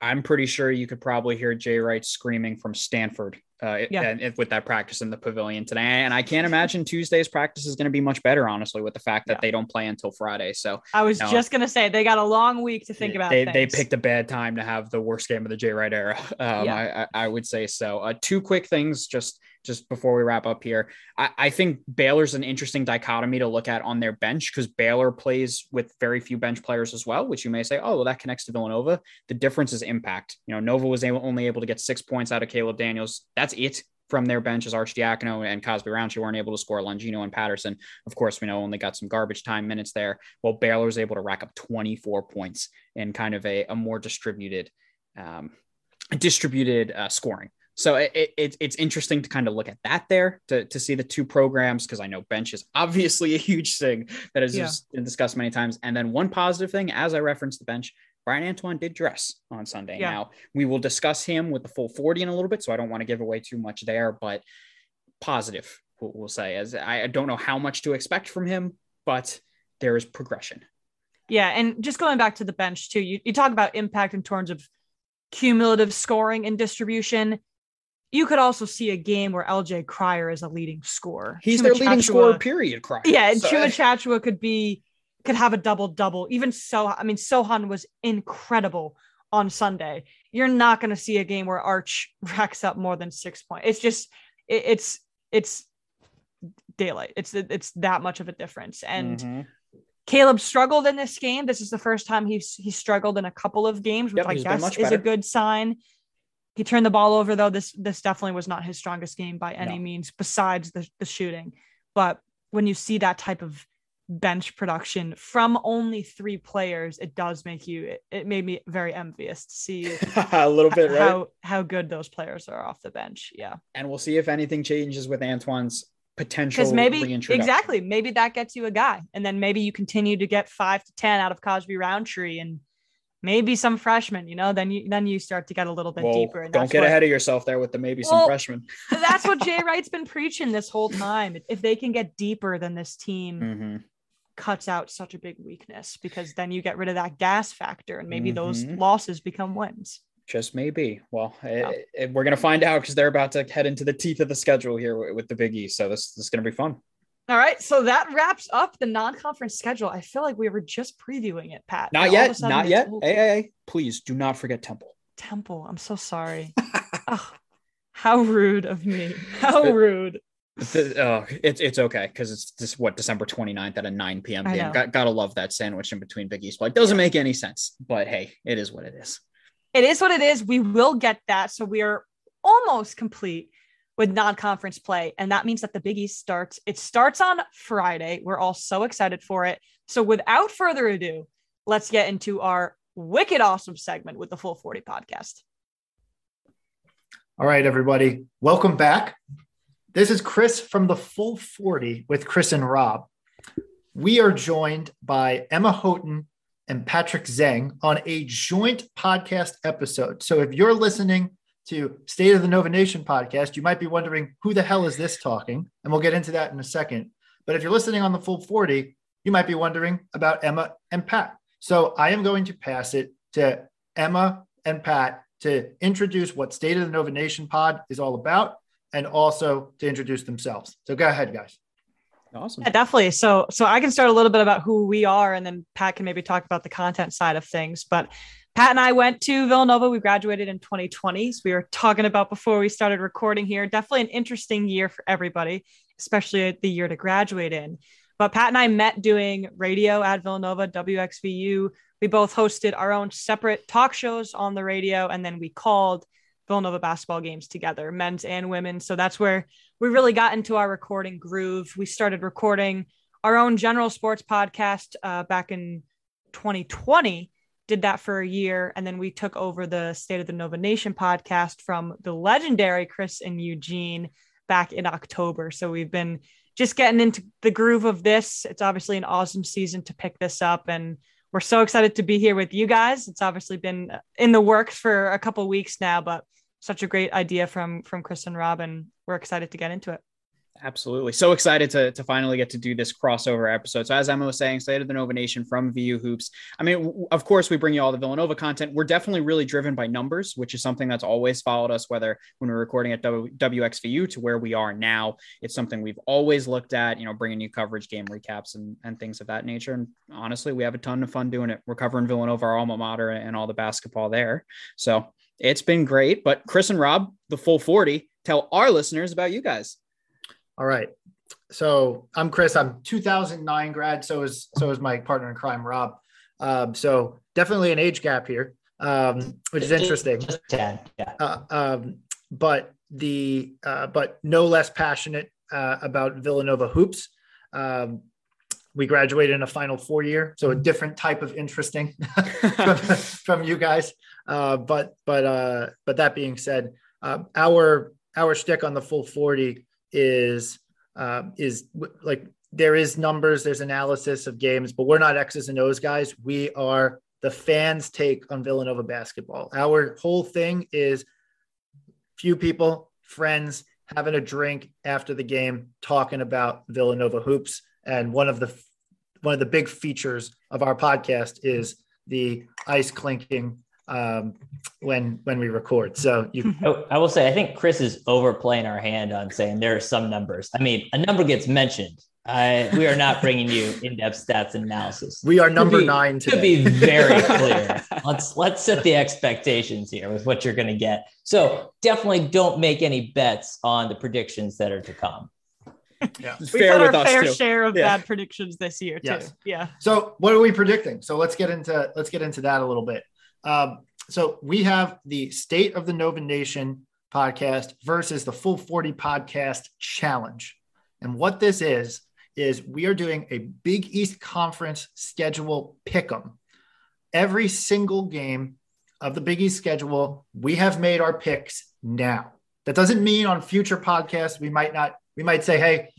I'm pretty sure you could probably hear Jay Wright screaming from Stanford uh, yeah. and, with that practice in the pavilion today. And I can't imagine Tuesday's practice is going to be much better, honestly, with the fact that yeah. they don't play until Friday. So I was you know, just going to say they got a long week to think about. They, they picked a bad time to have the worst game of the Jay Wright era. Um, yeah. I, I, would say so. Uh, two quick things just just before we wrap up here. I, I think Baylor's an interesting dichotomy to look at on their bench because Baylor plays with very few bench players as well, which you may say, oh, well, that connects to Villanova. The difference is impact. You know, Nova was able, only able to get six points out of Caleb Daniels. That's it from their bench as Arcidiacono and Cosby Roundtree weren't able to score. Longino and Patterson, of course, we know only got some garbage time minutes there. Well, Baylor was able to rack up 24 points in kind of a, a more distributed, um, distributed uh, scoring. So it, it, it's interesting to kind of look at that there to, to see the two programs because I know bench is obviously a huge thing that has yeah. been discussed many times. And then one positive thing, as I referenced the bench, Bryan Antoine did dress on Sunday. Yeah. Now we will discuss him with the full 40 in a little bit, so I don't want to give away too much there, but positive, we'll say, as I don't know how much to expect from him, but there is progression. Yeah, and just going back to the bench too, you, you talk about impact in terms of cumulative scoring and distribution you could also see a game where LJ Cryer is a leading scorer. He's Tchamwa their leading scorer, period. Cryer. Yeah, so. Tchamwa Tchatchoua could be could have a double double. Even so, I mean, Sochan was incredible on Sunday. You're not going to see a game where Arch racks up more than six points. It's just it, it's it's daylight. It's it's that much of a difference. And mm-hmm. Caleb struggled in this game. This is the first time he's he struggled in a couple of games, which yep, I guess is a good sign. He turned the ball over though. This this definitely was not his strongest game by any no. means, besides the, the shooting. But when you see that type of bench production from only three players, it does make you it, it made me very envious to see a little bit right? how how good those players are off the bench. Yeah. And we'll see if anything changes with Antoine's potential because maybe exactly maybe that gets you a guy and then maybe you continue to get five to ten out of Cosby Roundtree and maybe some freshmen, you know, then you then you start to get a little bit deeper. And don't get what, ahead of yourself there with the maybe well, some freshmen. that's what Jay Wright's been preaching this whole time. If they can get deeper than this team mm-hmm. cuts out such a big weakness, because then you get rid of that gas factor and maybe mm-hmm. those losses become wins. Just maybe. Well, yeah. it, it, we're going to find out because they're about to head into the teeth of the schedule here with, with the Big East. So this, this is going to be fun. All right, so that wraps up the non-conference schedule. I feel like we were just previewing it, Pat. Not yet, not yet. Hey, hey, hey, please do not forget Temple. Temple, I'm so sorry. oh, how rude of me. How rude. The, oh, it's it's okay because it's just what December 29th at a 9 p.m. game. Got, gotta love that sandwich in between Big East. It doesn't yeah. make any sense. But hey, it is what it is. It is what it is. We will get that. So we are almost complete with non-conference play, and that means that the Big East starts. It starts on Friday. We're all so excited for it. So without further ado, let's get into our wicked awesome segment with the Full 40 podcast. All right, everybody, welcome back. This is Chris from the Full 40 with Chris and Rob. We are joined by Emma Houghton and Patrick Zeng on a joint podcast episode. So if you're listening to State of the Nova Nation podcast, you might be wondering who the hell is this talking? And we'll get into that in a second. But if you're listening on the Full 40, you might be wondering about Emma and Pat. So I am going to pass it to Emma and Pat to introduce what State of the Nova Nation pod is all about and also to introduce themselves. So go ahead, guys. Awesome. Yeah, definitely. So, so I can start a little bit about who we are, and then Pat can maybe talk about the content side of things. But Pat and I went to Villanova. We graduated in 2020. So we were talking about before we started recording here. Definitely an interesting year for everybody, especially the year to graduate in. But Pat and I met doing radio at Villanova, WXVU. We both hosted our own separate talk shows on the radio, and then we called Villanova basketball games together, men's and women. So that's where we really got into our recording groove. We started recording our own general sports podcast uh, back in 2020, did that for a year. And then we took over the State of the Nova Nation podcast from the legendary Chris and Eugene back in October. So we've been just getting into the groove of this. It's obviously an awesome season to pick this up. And we're so excited to be here with you guys. It's obviously been in the works for a couple weeks now, but such a great idea from from Chris and Rob, and we're excited to get into it. Absolutely. So excited to, to finally get to do this crossover episode. So, as Emma was saying, State of the Nova Nation from VU Hoops. I mean, w- of course, we bring you all the Villanova content. We're definitely really driven by numbers, which is something that's always followed us, whether when we're recording at w- WXVU to where we are now. It's something we've always looked at, you know, bringing you coverage, game recaps, and, and things of that nature. And honestly, we have a ton of fun doing it. We're covering Villanova, our alma mater, and all the basketball there. So, it's been great. But Chris and Rob, the full 40, tell our listeners about you guys. All right. So I'm Chris. I'm 2009 grad. So is so is my partner in crime, Rob. Um, so definitely an age gap here, um, which is interesting. Just 10, yeah. Uh, um, but the uh, but no less passionate uh, about Villanova hoops. Um, we graduated in a Final Four year, so a different type of interesting from, from you guys. Uh, but but uh, but that being said, uh, our our stick on the full 40 is uh, is like there is numbers, there's analysis of games, but we're not X's and O's guys. We are the fans' take on Villanova basketball. Our whole thing is few people, friends, having a drink after the game, talking about Villanova hoops. And one of the one of the big features of our podcast is the ice clinking um, when when we record. So you, I, I will say, I think Chris is overplaying our hand on saying there are some numbers. I mean, a number gets mentioned. Uh, we are not bringing you in-depth stats and analysis. we are number to be, nine To be very clear, let's let's set the expectations here with what you're going to get. So definitely don't make any bets on the predictions that are to come. yeah. We've Fair had with our us fair too. share of Yeah. bad predictions this year too. Yes. Yeah. So what are we predicting? So let's get into let's get into that a little bit. Um, so we have the State of the Nova Nation podcast versus the Full 40 podcast challenge. And what this is is we are doing a Big East Conference schedule pick'em. Every single game of the Big East schedule, we have made our picks now. That doesn't mean on future podcasts we might not we might say, "Hey,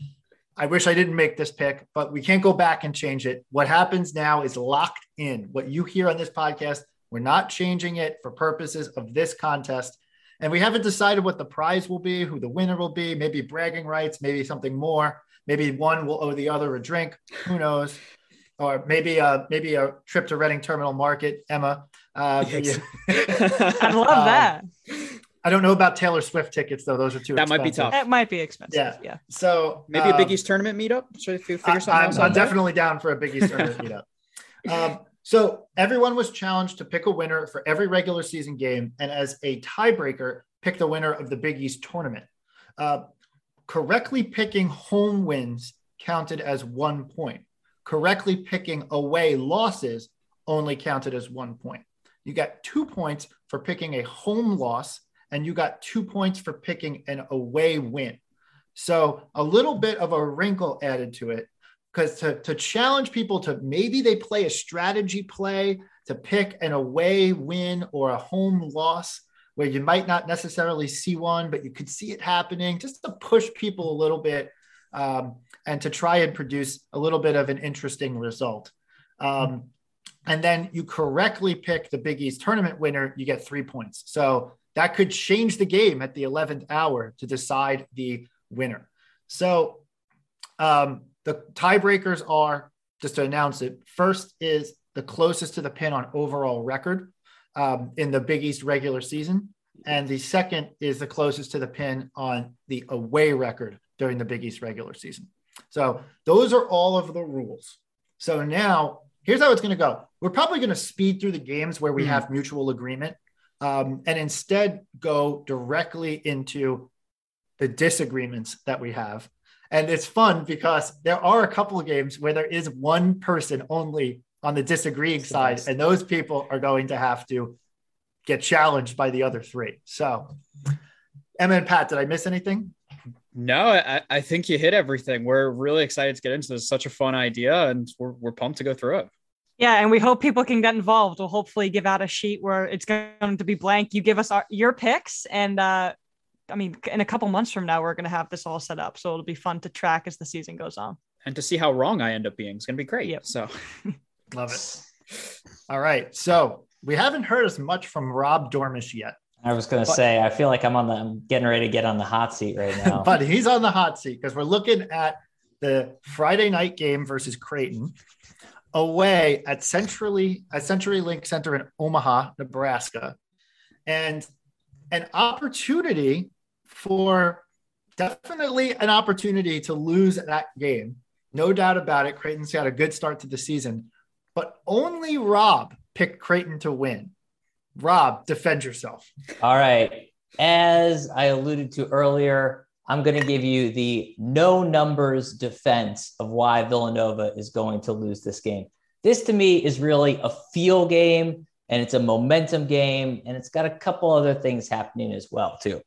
I wish I didn't make this pick, but we can't go back and change it. What happens now is locked in. What you hear on this podcast, we're not changing it for purposes of this contest. And we haven't decided what the prize will be, who the winner will be, maybe bragging rights, maybe something more. Maybe one will owe the other a drink. Who knows? Or maybe uh maybe a trip to Reading Terminal Market, Emma. Uh, for you. I'd love Um, that. I don't know about Taylor Swift tickets though; those are too. That might be expensive. tough. It might be expensive. Yeah. Yeah. So Maybe a Big um, East tournament meetup. So if you I, figure something I'm, else I'm definitely down for a Big East tournament meetup. Um, so everyone was challenged to pick a winner for every regular season game, and as a tiebreaker, pick the winner of the Big East tournament. Uh, correctly picking home wins counted as one point. Correctly picking away losses only counted as one point. You got two points for picking a home loss and you got two points for picking an away win. So a little bit of a wrinkle added to it because to, to challenge people to maybe they play a strategy play to pick an away win or a home loss where you might not necessarily see one, but you could see it happening just to push people a little bit um, and to try and produce a little bit of an interesting result. Um, and then you correctly pick the Big East tournament winner, you get three points. So that could change the game at the 11th hour to decide the winner. So um, the tiebreakers are just to announce it first is the closest to the pin on overall record um, in the Big East regular season. And the second is the closest to the pin on the away record during the Big East regular season. So those are all of the rules. So now here's how it's going to go. We're probably going to speed through the games where we mm. have mutual agreement um, and instead go directly into the disagreements that we have. And it's fun because there are a couple of games where there is one person only on the disagreeing side, and those people are going to have to get challenged by the other three. So, Emma and Pat, did I miss anything? No, I, I think you hit everything. We're really excited to get into this. Such a fun idea, and we're, we're pumped to go through it. Yeah, and we hope people can get involved. We'll hopefully give out a sheet where it's going to be blank. You give us our, your picks, and uh, I mean, in a couple months from now, we're going to have this all set up. So it'll be fun to track as the season goes on. And to see how wrong I end up being. is going to be great. Yep. So love it. All right. So we haven't heard as much from Rob Dormish yet. I was going to say, I feel like I'm on the, I'm getting ready to get on the hot seat right now. but he's on the hot seat because we're looking at the Friday night game versus Creighton away at Centrally at CenturyLink Center in Omaha, Nebraska, and an opportunity for definitely an opportunity to lose that game. No doubt about it. Creighton's got a good start to the season, but only Rob picked Creighton to win. Rob, defend yourself. All right. As I alluded to earlier, I'm going to give you the no numbers defense of why Villanova is going to lose this game. This to me is really a feel game and it's a momentum game and it's got a couple other things happening as well too.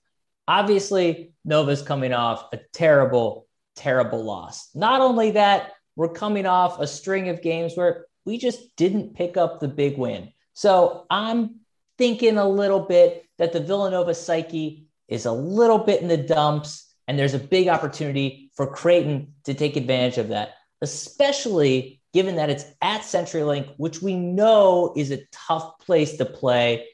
Obviously, Nova's coming off a terrible terrible loss. Not only that, we're coming off a string of games where we just didn't pick up the big win. So I'm thinking a little bit that the Villanova psyche is a little bit in the dumps, and there's a big opportunity for Creighton to take advantage of that, especially given that it's at CenturyLink, which we know is a tough place to play.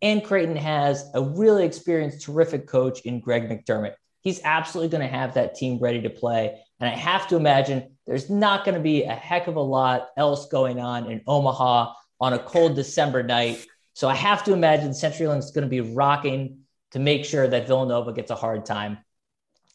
And Creighton has a really experienced, terrific coach in Greg McDermott. He's absolutely going to have that team ready to play. And I have to imagine there's not going to be a heck of a lot else going on in Omaha on a cold December night. So I have to imagine CenturyLink is going to be rocking to make sure that Villanova gets a hard time.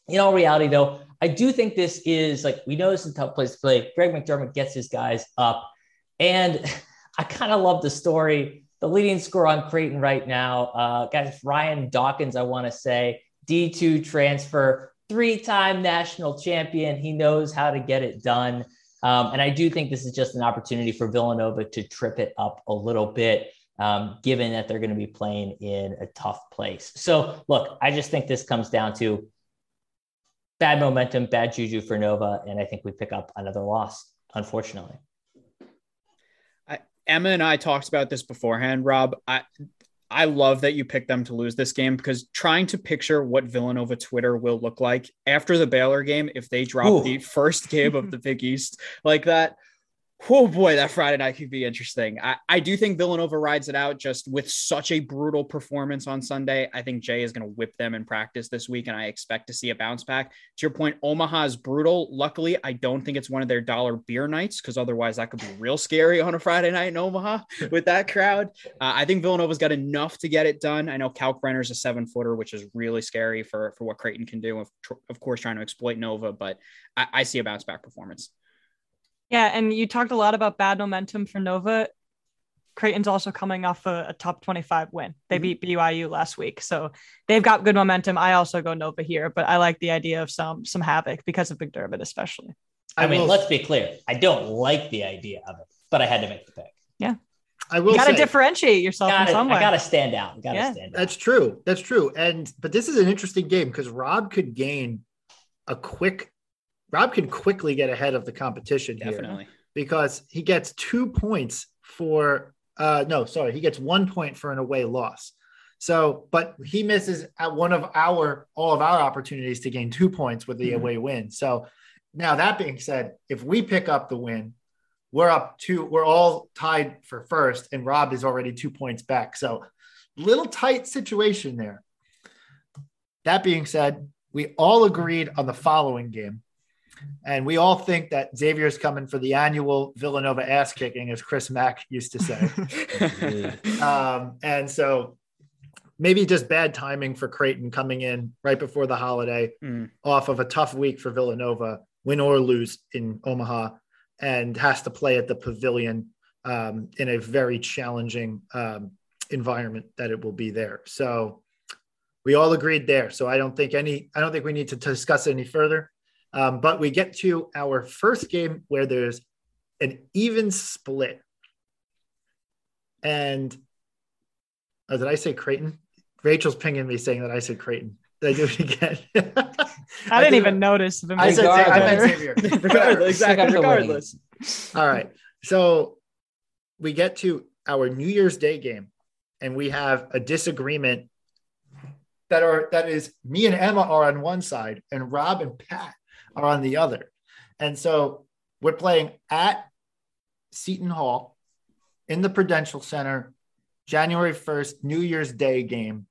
In all reality, though, I do think this is like we know this is a tough place to play. Greg McDermott gets his guys up. And I kind of love the story. The leading scorer on Creighton right now, uh, guys, Ryan Dawkins, I want to say, D2 transfer, three time national champion. He knows how to get it done. Um, and I do think this is just an opportunity for Villanova to trip it up a little bit, um, given that they're going to be playing in a tough place. So, look, I just think this comes down to bad momentum, bad juju for Nova. And I think we pick up another loss, unfortunately. I, Emma and I talked about this beforehand, Rob. I, I love that you picked them to lose this game because trying to picture what Villanova Twitter will look like after the Baylor game if they drop Ooh. the first game of the Big East like that oh boy, that Friday night could be interesting. I, I do think Villanova rides it out just with such a brutal performance on Sunday. I think Jay is going to whip them in practice this week, and I expect to see a bounce back. To your point, Omaha is brutal. Luckily, I don't think it's one of their dollar beer nights because otherwise that could be real scary on a Friday night in Omaha with that crowd. Uh, I think Villanova's got enough to get it done. I know Kalkbrenner's a seven footer, which is really scary for, for what Creighton can do, of, of course, trying to exploit Nova, but I, I see a bounce back performance. Yeah, and you talked a lot about bad momentum for Nova. Creighton's also coming off a, a top 25 win. They mm-hmm. beat BYU last week. So they've got good momentum. I also go Nova here, but I like the idea of some some havoc because of McDermott, especially. I, I mean, will... let's be clear. I don't like the idea of it, but I had to make the pick. Yeah. I will You got to say differentiate yourself in Gotta, some way. I gotta stand out. Gotta Yeah. stand out. that's true. That's true. And but this is an interesting game because Rob could gain a quick. Rob can quickly get ahead of the competition here because he gets two points for. Uh, no, sorry, he gets one point for an away loss. So, but he misses at one of our all of our opportunities to gain two points with the Mhm. away win. So, now that being said, if we pick up the win, we're up two. We're all tied for first, and Rob is already two points back. So, little tight situation there. That being said, we all agreed on the following game. And we all think that Xavier's coming for the annual Villanova ass kicking, as Chris Mack used to say. um, and so maybe just bad timing for Creighton coming in right before the holiday Mm. off of a tough week for Villanova, win or lose in Omaha, and has to play at the pavilion um, in a very challenging um, environment that it will be there. So we all agreed there. So I don't think any, I don't think we need to discuss it any further. Um, but we get to our first game where there's an even split. And oh, did I say Creighton? Rachel's pinging me saying that I said Creighton. Did I do it again? I didn't did- even notice. If I made said, it I meant better. Xavier. regardless, exactly. Stick up the Regardless. All right. So we get to our New Year's Day game, and we have a disagreement that are that is me and Emma are on one side, and Rob and Pat are on the other. And so we're playing at Seton Hall in the Prudential Center, January 1st, New Year's Day game.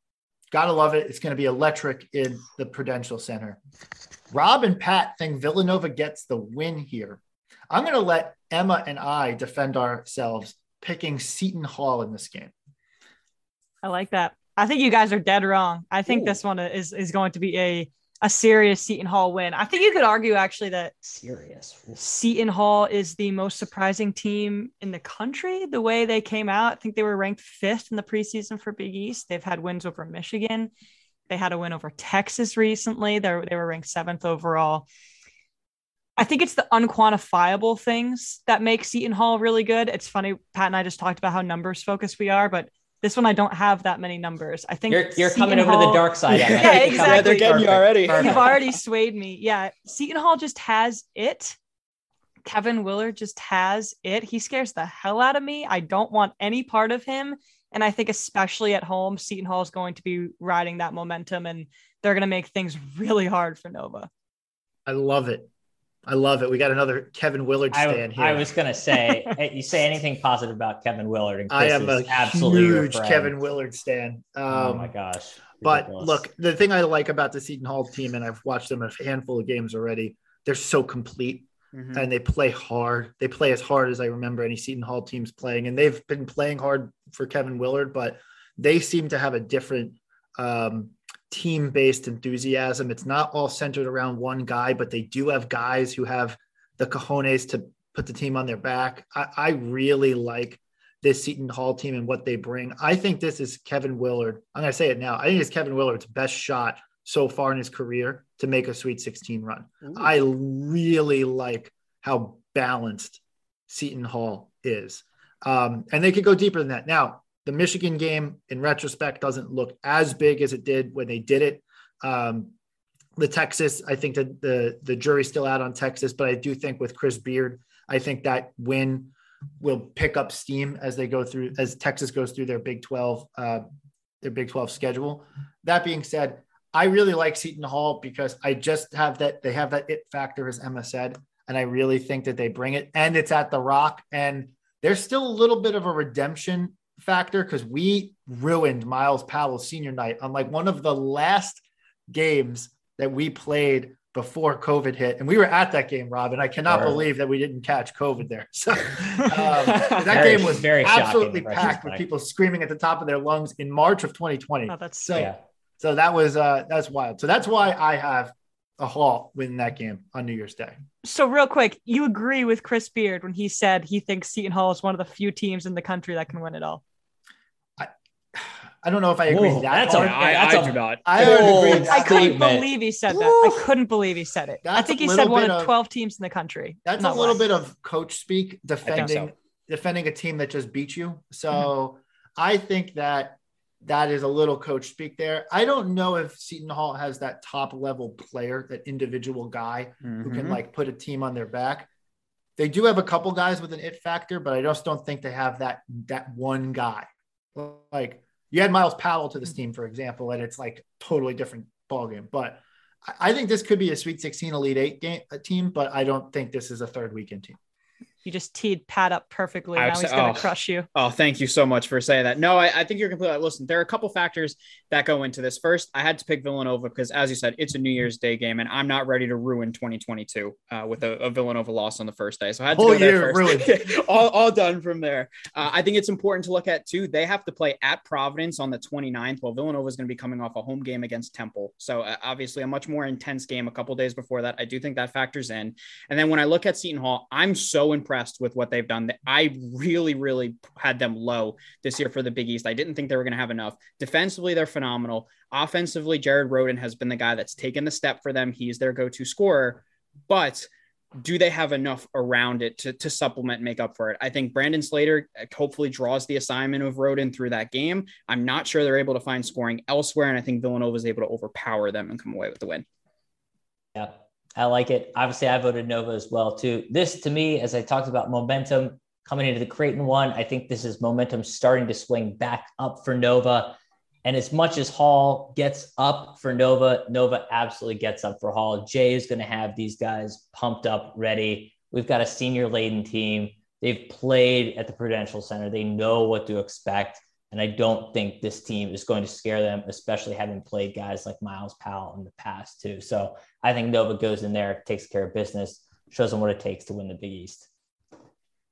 Gotta love it. It's going to be electric in the Prudential Center. Rob and Pat think Villanova gets the win here. I'm going to let Emma and I defend ourselves picking Seton Hall in this game. I like that. I think you guys are dead wrong. I think Ooh. this one is is going to be a a serious Seton Hall win. I think you could argue actually that Serious. Seton Hall is the most surprising team in the country. The way they came out, I think they were ranked fifth in the preseason for Big East. They've had wins over Michigan. They had a win over Texas recently. They they were ranked seventh overall. I think it's the unquantifiable things that make Seton Hall really good. It's funny, Pat and I just talked about how numbers focused we are, but this one I don't have that many numbers. I think You're, you're Seton coming over to the dark side. Yeah, Emma. You're coming- exactly. Yeah, they're getting you Perfect, already. perfect. You've already swayed me. Yeah. Seton Hall just has it. Kevin Willard just has it. He scares the hell out of me. I don't want any part of him. And I think, especially at home, Seton Hall is going to be riding that momentum and they're going to make things really hard for Nova. I love it. I love it. We got another Kevin Willard I, stand here. I was gonna say, eh, you say anything positive about Kevin Willard, and Chris I am is a absolutely huge. Kevin Willard stand. Um, oh my gosh! But Ridiculous. look, the thing I like about the Seton Hall team, and I've watched them a handful of games already, they're so complete Mhm. and they play hard. They play as hard as I remember any Seton Hall teams playing, and they've been playing hard for Kevin Willard, but they seem to have a different um, team-based enthusiasm. It's not all centered around one guy, but they do have guys who have the cojones to put the team on their back. I, I really like this Seton Hall team and what they bring. I think this is Kevin Willard. I'm going to say it now. I think it's Kevin Willard's best shot so far in his career to make a Sweet 16 run. I really like how balanced Seton Hall is. Um, and they could go deeper than that. Now, the Michigan game, in retrospect, doesn't look as big as it did when they did it. Um, the Texas, I think that the the jury's still out on Texas, but I do think with Chris Beard, I think that win will pick up steam as they go through as Texas goes through their Big 12 uh, their Big 12 schedule. That being said, I really like Seton Hall because I just have that they have that it factor, as Emma said, and I really think that they bring it. And it's at the Rock, and there's still a little bit of a redemption factor because we ruined Myles Powell's senior night on like one of the last games that we played before COVID hit, and we were at that game, Rob. And I cannot Sure. believe that we didn't catch COVID there. So um, that Very- game was very absolutely in packed with people screaming at the top of their lungs in March of 2020. Oh, that's So, yeah. so that was uh that's wild. So that's why I have a Hall win that game on New Year's Day. so real quick. You agree with Chris Beard when he said he thinks Seton Hall is one of the few teams in the country that can win it all. I don't know if I agree Whoa, that that's a- hard. I, that's I a- do not. I would. I couldn't believe he said that. I couldn't believe he said it. I think he said one of of- 12 teams in the country. That's Not a little less. bit of coach speak defending so. defending a team that just beat you. So mm-hmm. I think that that is a little coach speak there. I don't know if Seton Hall has that top level player, that individual guy mm-hmm. who can mm-hmm. like put a team on their back. They do have a couple guys with an it factor, but I just don't think they have that that one guy. Like you had Myles Powell to this mm-hmm. team, for example, and it's like totally different ballgame. But I think this could be a Sweet 16 Elite Eight game team, but I don't think this is a third weekend team. You just teed Pat up perfectly. Now he's going to oh, crush you. Oh, thank you so much for saying that. No, I, I think you're completely. Listen, there are a couple factors that go into this. First, I had to pick Villanova because, as you said, it's a New Year's Day game, and I'm not ready to ruin 2022 uh, with a, a, Villanova loss on the first day. So I had to Whole go there first. all, all done from there. Uh, I think it's important to look at too. They have to play at Providence on the 29th, while Villanova is going to be coming off a home game against Temple. So uh, obviously, a much more intense game a couple days before that. I do think that factors in. And then when I look at Seton Hall, I'm so impressed with what they've done done. I really, really had them low this year for the Big East. I didn't think they were going to have enough. Defensively, they're phenomenal. Offensively, Jared Rhoden has been the guy that's taken the step for them. He's their go to scorer. But do they have enough around it to, to supplement make up for it? I think Brandon Slater uh, hopefully draws the assignment of Rhoden through that game. I'm not sure they're able to find scoring elsewhere, and I think Villanova is able to overpower them and come away with the win. Yeah, I like it. Obviously, I voted Nova as well too. This to me, as I talked about momentum coming into the Creighton one, I think this is momentum starting to swing back up for Nova. And as much as Hall gets up for Nova, Nova absolutely gets up for Hall. Jay is going to have these guys pumped up, ready. We've got a senior laden team. They've played at the Prudential Center. They know what to expect. And I don't think this team is going to scare them, especially having played guys like Myles Powell in the past, too. So I think Nova goes in there, takes care of business, shows them what it takes to win the Big East.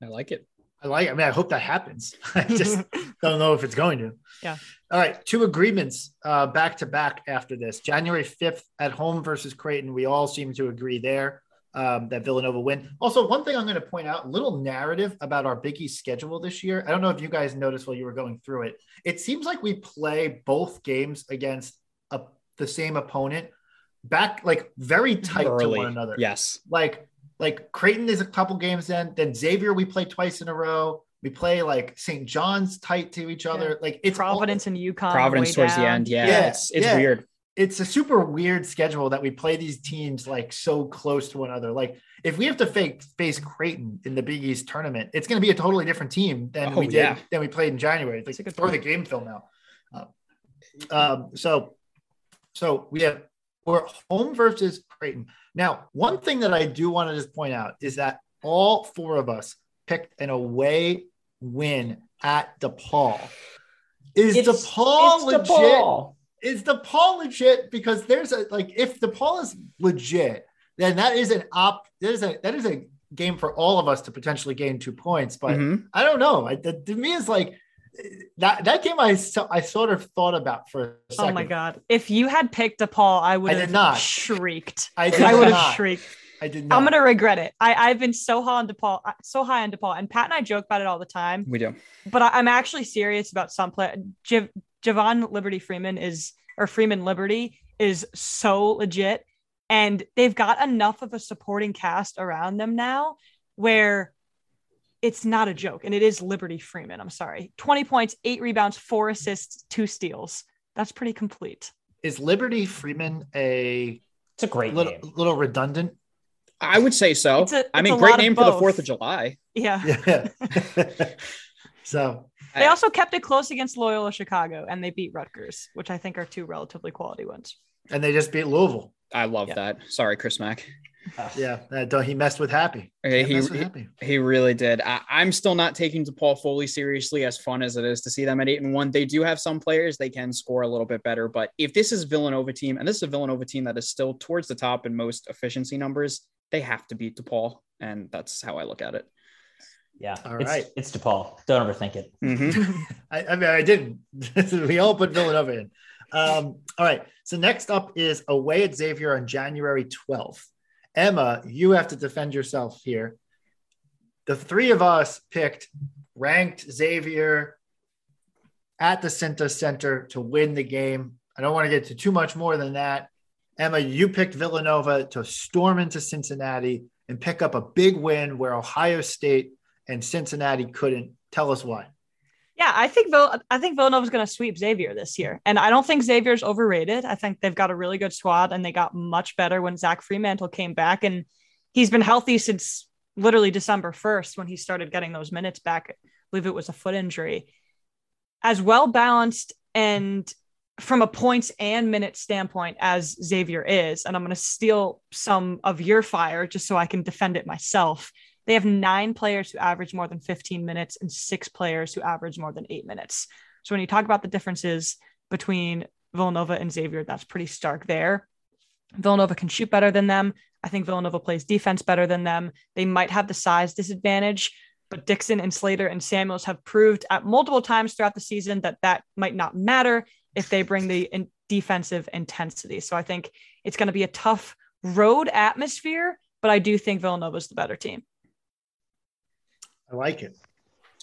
I like it. I like. It. I mean, I hope that happens. I just don't know if it's going to. Yeah. All right. Two agreements uh, back to back after this. January fifth at home versus Creighton. We all seem to agree there um, that Villanova win. Also, one thing I'm going to point out, little narrative about our Big East schedule this year. I don't know if you guys noticed while you were going through it. It seems like we play both games against a, the same opponent back like very tight Early. to one another. Yes. Like like Creighton is a couple games in, then Xavier we play twice in a row. We play like St. John's tight to each other. Yeah. Like it's Providence all, and UConn. Providence towards down. the end. Yeah. yeah it's, it's yeah. weird it's a super weird schedule that we play these teams like so close to one another. Like if we have to fake, face Creighton in the Big East tournament, it's going to be a totally different team than oh, we did yeah. than we played in January. Like throw the game film now. Uh, um, so, so we have we're home versus Creighton. Now, one thing that I do want to just point out is that all four of us picked an away win at DePaul. Is it's, DePaul it's legit? DePaul is DePaul legit? Because there's a like if DePaul is legit, then that is an op. That is a that is a game for all of us to potentially gain two points. But mm-hmm. I don't know. I, the, to me, is like that that game. I I sort of thought about for a second. Oh my god! If you had picked a Paul, I would I have not. shrieked. I, I would have shrieked. I did not. I'm gonna regret it. I, I've been so high on DePaul, uh, so high on DePaul, and Pat and I joke about it all the time. We do, but I, am actually serious about some play. Javon Liberty Freeman is or Freeman Liberty is so legit. And they've got enough of a supporting cast around them now where it's not a joke. And it is Liberty Freeman. I'm sorry. 20 points, eight rebounds, four assists, two steals. That's pretty complete. Is Liberty Freeman a it's a great little, little redundant? I would say so. I mean, great name for the Fourth of July. Yeah. Yeah. so they also kept it close against Loyola Chicago and they beat Rutgers, which I think are two relatively quality ones. And they just beat Louisville. I love yeah. that. Sorry, Chris Mack. yeah, uh, he messed with Happy. Okay, he, he, happy. he, really did. I, am still not taking DePaul Foley seriously, as fun as it is to see them at eight and one. They do have some players they can score a little bit better, but if this is Villanova team, and this is a Villanova team that is still towards the top in most efficiency numbers, they have to beat DePaul, and that's how I look at it. Yeah. All it's, right. It's DePaul. Don't overthink it. Mm-hmm. I, I, mean, I didn't. we all put Villanova in. Um, all right. So next up is away at Xavier on January 12th. Emma, you have to defend yourself here. The three of us picked ranked Xavier at the Cintas Center to win the game. I don't want to get to too much more than that. Emma, you picked Villanova to storm into Cincinnati and pick up a big win where Ohio State and Cincinnati couldn't. Tell us why. Yeah, I think Vill- I think Villanova's going to sweep Xavier this year, and I don't think Xavier's overrated. I think they've got a really good squad, and they got much better when Zach Freemantle came back, and he's been healthy since literally December first when he started getting those minutes back. I believe it was a foot injury. As well balanced and from a points and minute standpoint as Xavier is, and I'm going to steal some of your fire just so I can defend it myself. They have nine players who average more than 15 minutes and six players who average more than eight minutes. So when you talk about the differences between Villanova and Xavier, that's pretty stark there. Villanova can shoot better than them. I think Villanova plays defense better than them. They might have the size disadvantage, but Dixon and Slater and Samuels have proved at multiple times throughout the season that that might not matter if they bring the in defensive intensity. So I think it's going to be a tough road atmosphere, but I do think Villanova is the better team. I like it.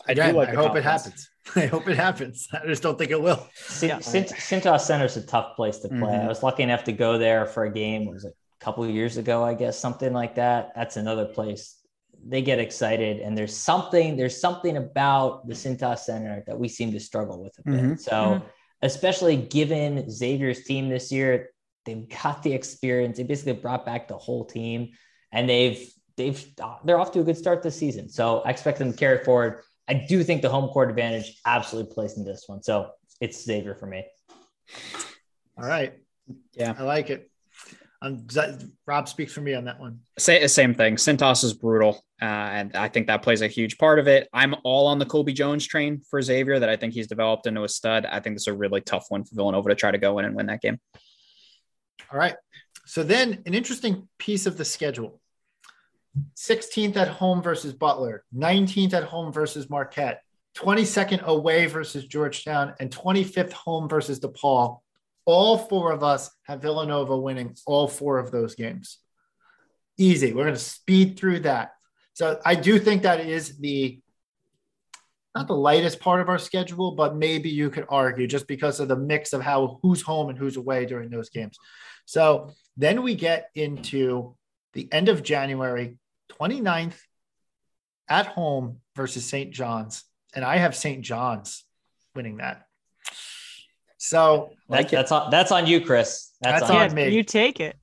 I Again, do like I the hope it happens. I hope it happens. I just don't think it will. Sin- Yeah. Cintas Center is a tough place to play. Mhm. I was lucky enough to go there for a game. It was a couple of years ago, I guess, something like that. That's another place. They get excited, and there's something. There's something about the Cintas Center that we seem to struggle with a bit. Mhm. So, Mhm. especially given Xavier's team this year, they've got the experience. They basically brought back the whole team, and they've they've they're off to a good start this season. So I expect them to carry forward. I do think the home court advantage absolutely plays in this one. So it's Xavier for me. All right. Yeah. I like it. Um, Rob, speak for me on that one. Say, the same thing. Cintas is brutal, uh, and I think that plays a huge part of it. I'm all on the Colby Jones train for Xavier. That I think he's developed into a stud. I think this is a really tough one for Villanova to try to go in and win that game. All right. So then an interesting piece of the schedule 16th at home versus Butler, 19th at home versus Marquette, 22nd away versus Georgetown, and 25th home versus DePaul. All four of us have Villanova winning all four of those games. Easy. We're going to speed through that. So I do think that is the not the lightest part of our schedule, but maybe you could argue just because of the mix of how who's home and who's away during those games. So then we get into the end of January, 29th at home versus St. John's. And I have St. John's winning that. So That, that's on that's on you, Chris. That's, That's on on me. you take it.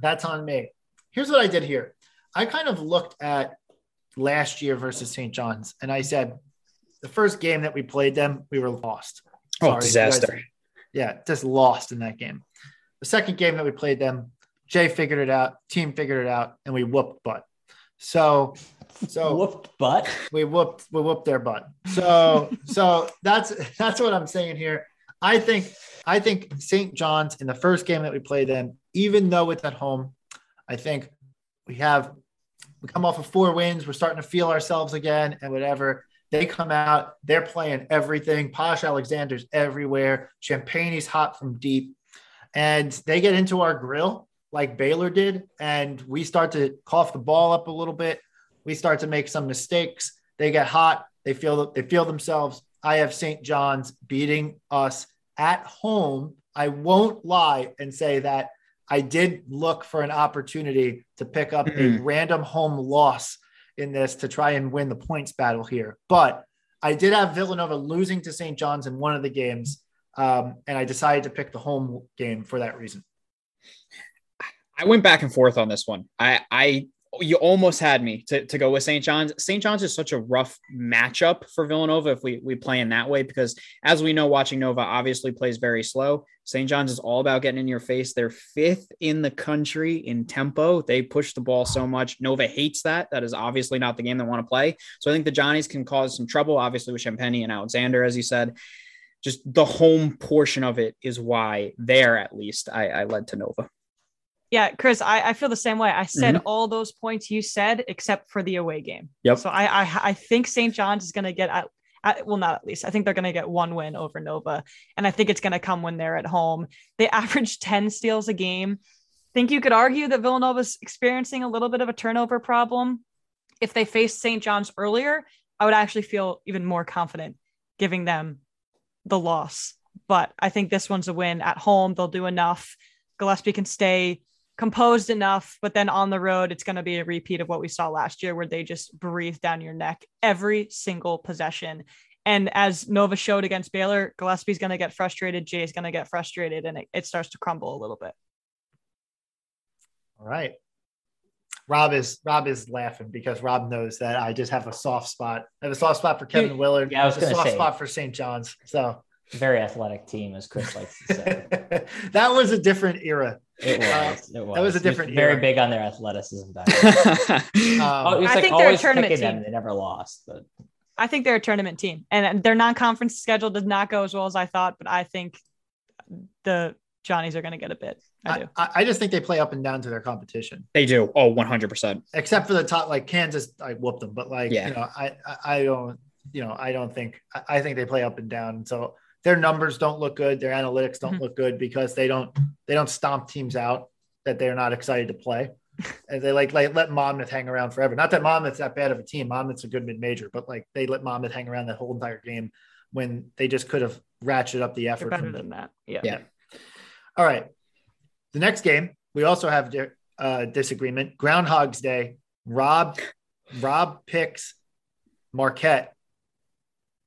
that's on me. Here's what I did here. I kind of looked at last year versus St. John's, and I said the first game that we played them, we were lost. Oh, Sorry, you guys- disaster. yeah, just lost in that game. The second game that we played them, Jay figured it out, team figured it out, and we whooped butt. So, so whooped butt. we whooped we whooped their butt. So so that's that's what I'm saying here. I think I think St. John's in the first game that we played them, even though it's at home, I think we have we come off of four wins. We're starting to feel ourselves again and whatever. They come out, they're playing everything. Posh Alexander's everywhere. Champagnie's hot from deep. And they get into our grill like Baylor did, and we start to cough the ball up a little bit we start to make some mistakes. They get hot. They feel they feel themselves. I have St. John's beating us at home. I won't lie and say that I did look for an opportunity to pick up a Mm. random home loss in this to try and win the points battle here. But I did have Villanova losing to St. John's in one of the games, um, and I decided to pick the home game for that reason. I went back and forth on this one. I, I, you almost had me to, to go with St. John's. St. John's is such a rough matchup for Villanova if we, we play in that way, because as we know, watching Nova obviously plays very slow. St. John's is all about getting in your face. They're fifth in the country in tempo. They push the ball so much. Nova hates that. That is obviously not the game they want to play. So I think the Johnnies can cause some trouble, obviously, with Champagnie and Alexander, as you said. Just the home portion of it is why there, at least, I, I led to Nova. Yeah, Chris, I, I feel the same way. I said mm-hmm. all those points you said, except for the away game. Yep. So I I, I think St. John's is going to get at, at, well, not at least. I think they're going to get one win over Nova, and I think it's going to come when they're at home. They average ten steals a game. Think you could argue that Villanova's experiencing a little bit of a turnover problem. If they faced St. John's earlier, I would actually feel even more confident giving them the loss. But I think this one's a win at home. They'll do enough. Gillespie can stay composed enough, but then on the road, it's going to be a repeat of what we saw last year, where they just breathe down your neck every single possession. And as Nova showed against Baylor, Gillespie's going to get frustrated, Jay's going to get frustrated, and it, it starts to crumble a little bit. All right. Rob is Rob is laughing because Rob knows that I just have a soft spot. I have a soft spot for Kevin Willard. Yeah, I was a soft say. spot for St. John's. So Very athletic team, as Chris likes to say. that was a different era. It was. It was. That was a He different very big on their athleticism back then. Um, Oh, it I like think they're a tournament picking them. team. They never lost, but I think they're a tournament team, and their non-conference schedule did not go as well as I thought. But I think the Johnnies are going to get a bit. I do. I, I just think they play up and down to their competition, they do. Oh, 100%. except for the top. Like Kansas, I whooped them, but like Yeah. you know, I, I I don't you know I don't think I, I think they play up and down. So their numbers don't look good. Their analytics don't Mhm. look good because they don't they don't stomp teams out that they're not excited to play. And they like, like let Monmouth hang around forever. Not that Monmouth's that bad of a team. Monmouth's a good mid major, but like they let Monmouth hang around that whole entire game when they just could have ratcheted up the They're effort. better from- than that. Yeah. Yeah. All right. The next game, we also have di- uh, disagreement. Groundhog's Day. Rob, Rob picks Marquette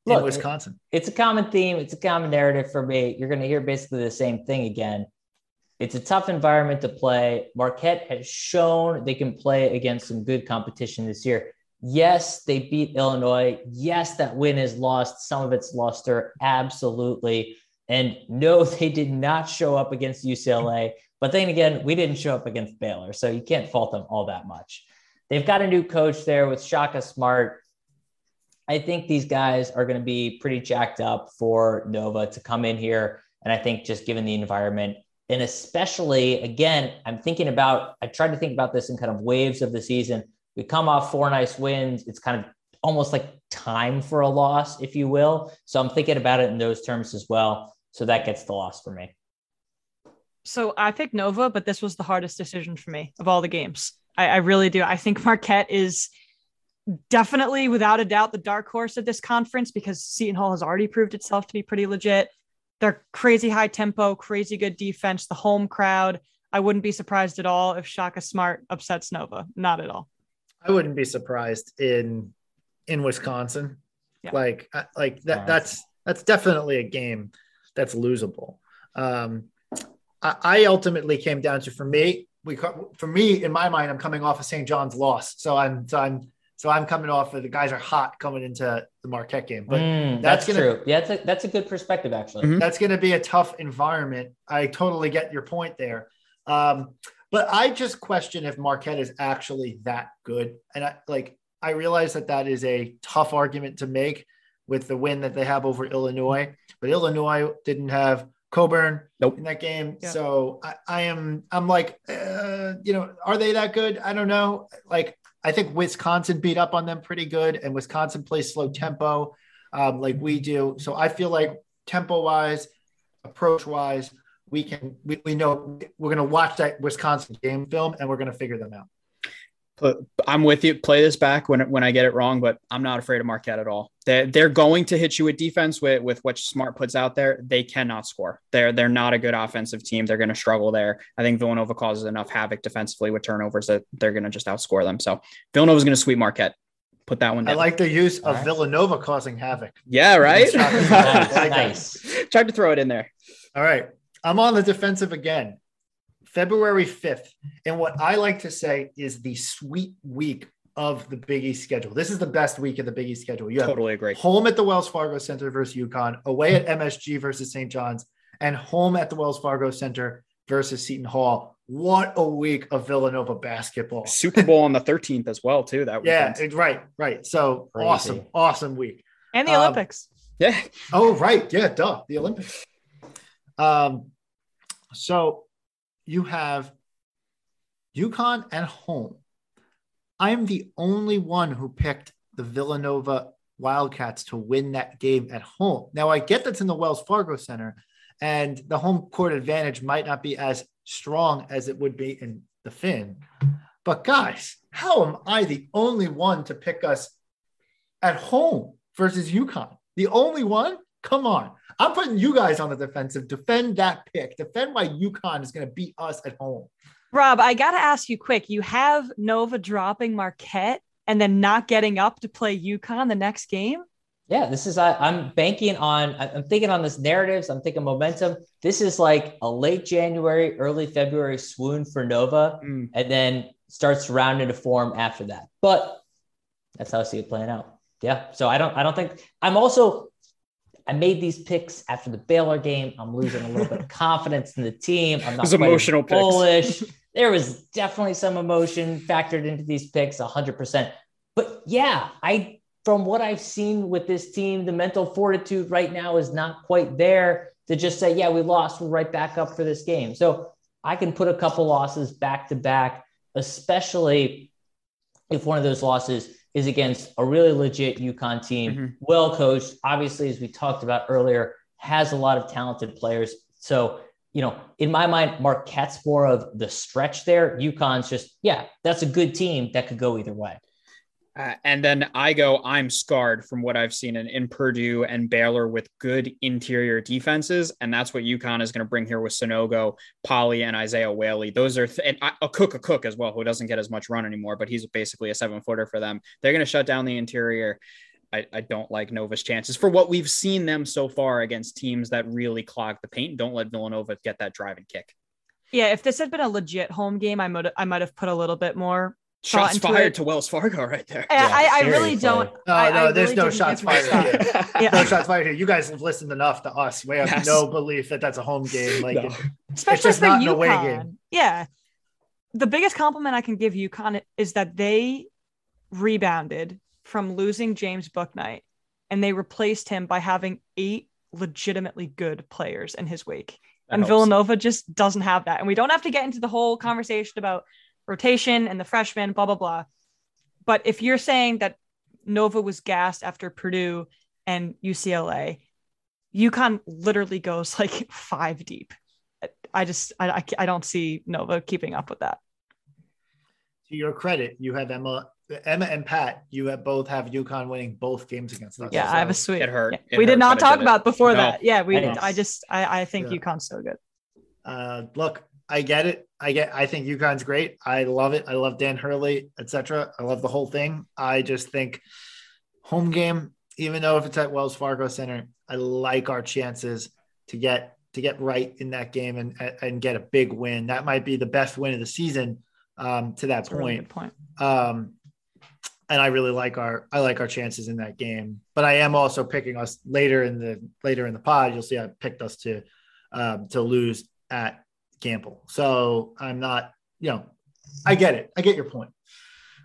in Look, Wisconsin. it's a common theme. It's a common narrative for me. You're going to hear basically the same thing again. It's a tough environment to play. Marquette has shown they can play against some good competition this year. Yes, they beat Illinois. Yes, that win is lost. Some of it's luster. Absolutely. And no, they did not show up against UCLA. But then again, we didn't show up against Baylor. So you can't fault them all that much. They've got a new coach there with Shaka Smart. I think these guys are going to be pretty jacked up for Nova to come in here. And I think just given the environment, and especially again, I'm thinking about, I tried to think about this in kind of waves of the season. We come off four nice wins. It's kind of almost like time for a loss, if you will. So I'm thinking about it in those terms as well. So that gets the loss for me. So I picked Nova, but this was the hardest decision for me of all the games. I, I really do. I think Marquette is definitely, without a doubt, the dark horse of this conference because Seton Hall has already proved itself to be pretty legit. They're crazy high tempo, crazy good defense, the home crowd. I wouldn't be surprised at all if Shaka Smart upsets Nova. Not at all. I wouldn't be surprised in in Wisconsin. Yeah. Like like that Right. that's that's definitely a game that's losable. Um, I, I ultimately came down to for me we co- for me in my mind I'm coming off of St. John's loss, so I'm so I'm so I'm coming off of the guys are hot coming into the Marquette game, but Mm, that's that's, gonna- true. Yeah, that's a, that's a good perspective, actually. Mhm. that's going to be a tough environment. I totally get your point there. Um, but I just question if Marquette is actually that good. And I like, I realize that that is a tough argument to make with the win that they have over Illinois, but Illinois didn't have Cockburn Nope. in that game. Yeah. So I, I am, I'm like, uh, you know, are they that good? I don't know. Like, I think Wisconsin beat up on them pretty good, and Wisconsin plays slow tempo um, like we do. So I feel like tempo wise, approach wise, we can we, we know we're going to watch that Wisconsin game film and we're going to figure them out. But I'm with you. Play this back when when I get it wrong, but I'm not afraid of Marquette at all. They're, they're going to hit you with defense with with what Smart puts out there. They cannot score. They're they're not a good offensive team. They're going to struggle there. I think Villanova causes enough havoc defensively with turnovers that they're going to just outscore them. So Villanova's going to sweep Marquette. Put that one I like the use of All right. Villanova causing havoc. yeah, right. Nice, nice, nice. Tried to throw it in there. All right, I'm on the defensive again. February 5th, and what I like to say is the sweet week of the Big East schedule. This is the best week of the Big East schedule. You have Totally agree. home at the Wells Fargo Center versus UConn, away at MSG versus St. John's, and home at the Wells Fargo Center versus Seton Hall. What a week of Villanova basketball. Super Bowl on the 13th as well, too. That Yeah, weekend. it- right, right. So Crazy. awesome, awesome week. And the Um, Olympics. yeah. Oh, right. Yeah, duh. The Olympics. Um, so you have UConn at home. I'm the only one who picked the Villanova Wildcats to win that game at home. Now I get that's in the Wells Fargo Center, and the home court advantage might not be as strong as it would be in the Finn. But guys, how am I the only one to pick us at home versus UConn? The only one? Come on. I'm putting you guys on the defensive. Defend that pick. Defend why UConn is going to beat us at home. Rob, I got to ask you quick. You have Nova dropping Marquette and then not getting up to play UConn the next game. Yeah, this is I, I'm banking on. I'm thinking on this narratives. I'm thinking momentum. This is like a late January, early February swoon for Nova, Mm. and then starts to round into form after that. But that's how I see it playing out. Yeah. So I don't. I don't think. I'm also. I made these picks after the Baylor game. I'm losing a little bit of confidence in the team. I'm not emotional bullish. there was definitely some emotion factored into these picks, 100%. But yeah, I from what I've seen with this team, the mental fortitude right now is not quite there to just say, yeah, we lost, we're right back up for this game. So I can put a couple losses back to back, especially if one of those losses is against a really legit UConn team, Mhm. well coached. Obviously, as we talked about earlier, has a lot of talented players. So, you know, in my mind, Marquette's more of the stretch there. UConn's just, yeah, that's a good team that could go either way. Uh, and then I go, I'm scarred from what I've seen in, in Purdue and Baylor with good interior defenses. And that's what UConn is going to bring here with Sanogo, Polley, and Isaiah Whaley. Those are, th- and I, Akok, a cook as well, who doesn't get as much run anymore, but he's basically a seven footer for them. They're going to shut down the interior. I, I don't like Nova's chances for what we've seen them so far against teams that really clog the paint. Don't let Villanova get that driving kick. Yeah, if this had been a legit home game, I might I might have put a little bit more Shots into fired it. to Wells Fargo right there. I, Yeah, I, I really seriously. don't. No, I, no, I there's really no shots fired here. Yeah. No shots fired here. You guys have listened enough to us. We have Yes. no belief that that's a home game. Like, No. it- especially just for not an UConn. away game. Yeah, the biggest compliment I can give UConn is that they rebounded from losing James Bouknight, and they replaced him by having eight legitimately good players in his wake. That and helps. Villanova just doesn't have that. And we don't have to get into the whole conversation about rotation and the freshmen, blah, blah, blah. But if you're saying that Nova was gassed after Purdue and UCLA, UConn literally goes like five deep. I just, I, I, I don't see Nova keeping up with that. to your credit, you have Emma, Emma and Pat. You have both have UConn winning both games against us. Yeah, I have a sweet. It hurt. Yeah. It we hurt, did not talk did it. about before No. that. Yeah, we. I. I just, I, I think Yeah. UConn's so good. Uh, look, I get it. I get. I think UConn's great. I love it. I love Dan Hurley, etc. I love the whole thing. I just think home game, even though if it's at Wells Fargo Center, I like our chances to get to get right in that game and and get a big win. That might be the best win of the season. Um, to that That's a really point, point. um, and I really like our I like our chances in that game. But I am also picking us later in the later in the pod. You'll see I picked us to um, to lose at Gampel. So I'm not, you know, I get it. I get your point.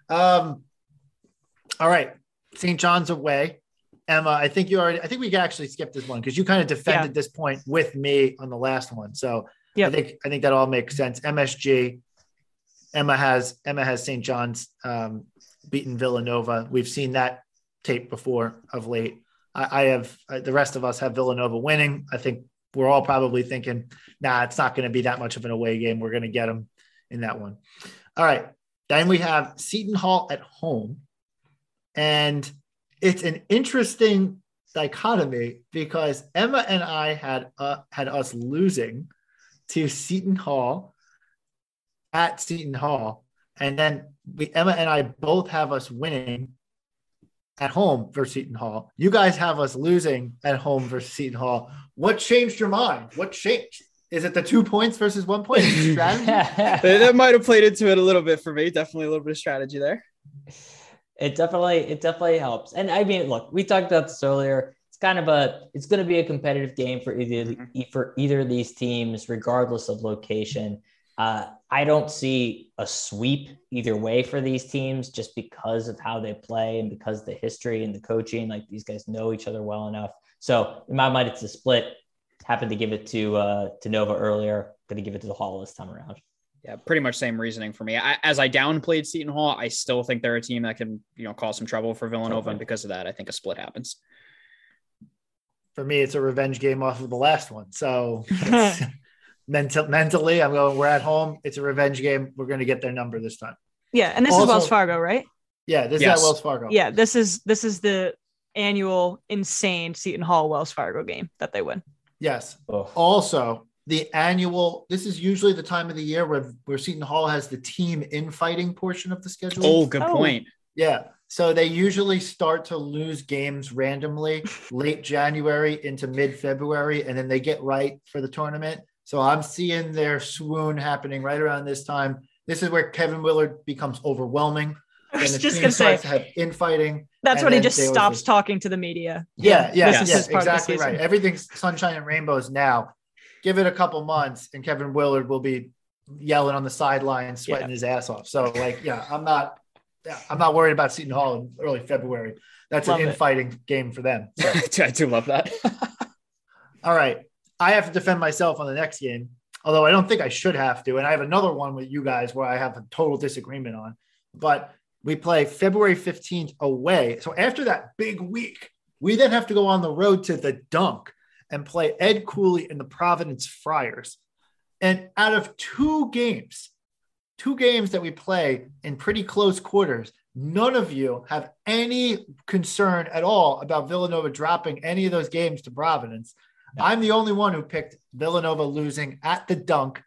Um, all right, St. John's away. Emma, I think you already. I think we can actually skip this one because you kind of defended this point with me on the last one. So Yep. I think I think that all makes sense. MSG. Emma has Emma has St. John's um, beaten Villanova. We've seen that tape before of late. I, I have uh, the rest of us have Villanova winning. I think we're all probably thinking, nah, it's not going to be that much of an away game. We're going to get them in that one. All right. Then we have Seton Hall at home. And it's an interesting dichotomy because Emma and I had uh, had us losing to Seton Hall at Seton Hall. And then we Emma and I both have us winning at home versus Seton Hall. You guys have us losing at home versus Seton Hall. What changed your mind? What changed? Is it the two points versus one point strategy? that, that might have played into it a little bit for me. Definitely a little bit of strategy there. it definitely it definitely helps and i mean look we talked about this earlier it's kind of a it's going to be a competitive game for either mm-hmm. for either of these teams regardless of location uh, i don't see a sweep either way for these teams just because of how they play and because of the history and the coaching like these guys know each other well enough so in my mind it's a split happened to give it to uh to nova earlier going to give it to the hall this time around Yeah, pretty much same reasoning for me. I, as I downplayed Seton Hall, I still think they're a team that can, you know, cause some trouble for Villanova, Totally. and because of that, I think a split happens. For me, it's a revenge game off of the last one. So it's- mental, mentally, I'm going, we're at home. It's a revenge game. We're going to get their number this time. Yeah, and this is Wells Fargo, right? Yeah, this Yes. is at Wells Fargo. Yeah, this is this is the annual insane Seton Hall Wells Fargo game that they win. Yes. oh. Also, the annual. This is usually the time of the year where where Seton Hall has the team infighting portion of the schedule. Oh, good Oh. point. Yeah. So they usually start to lose games randomly late January into mid February, and then they get right for the tournament. So I'm seeing their swoon happening right around this time. This is where Kevin Willard becomes overwhelming. I and was the just team gonna say starts to have infighting. that's when he just stops lose. talking to the media. Yeah, yeah, This is yeah, part of the exactly right. Everything's sunshine and rainbows now. Give it a couple months, and Kevin Willard will be yelling on the sideline, sweating Yeah. his ass off. So, like, yeah, I'm not, I'm not worried about Seton Hall in early February. That's Love an it. infighting game for them. So, I do love that. all right, I have to defend myself on the next game, although I don't think I should have to. And I have another one with you guys where I have a total disagreement on. But we play February 15th away. So after that big week, we then have to go on the road to the dunk and play Ed Cooley and the Providence Friars. And out of two games, two games that we play in pretty close quarters, none of you have any concern at all about Villanova dropping any of those games to Providence. I'm the only one who picked Villanova losing at the dunk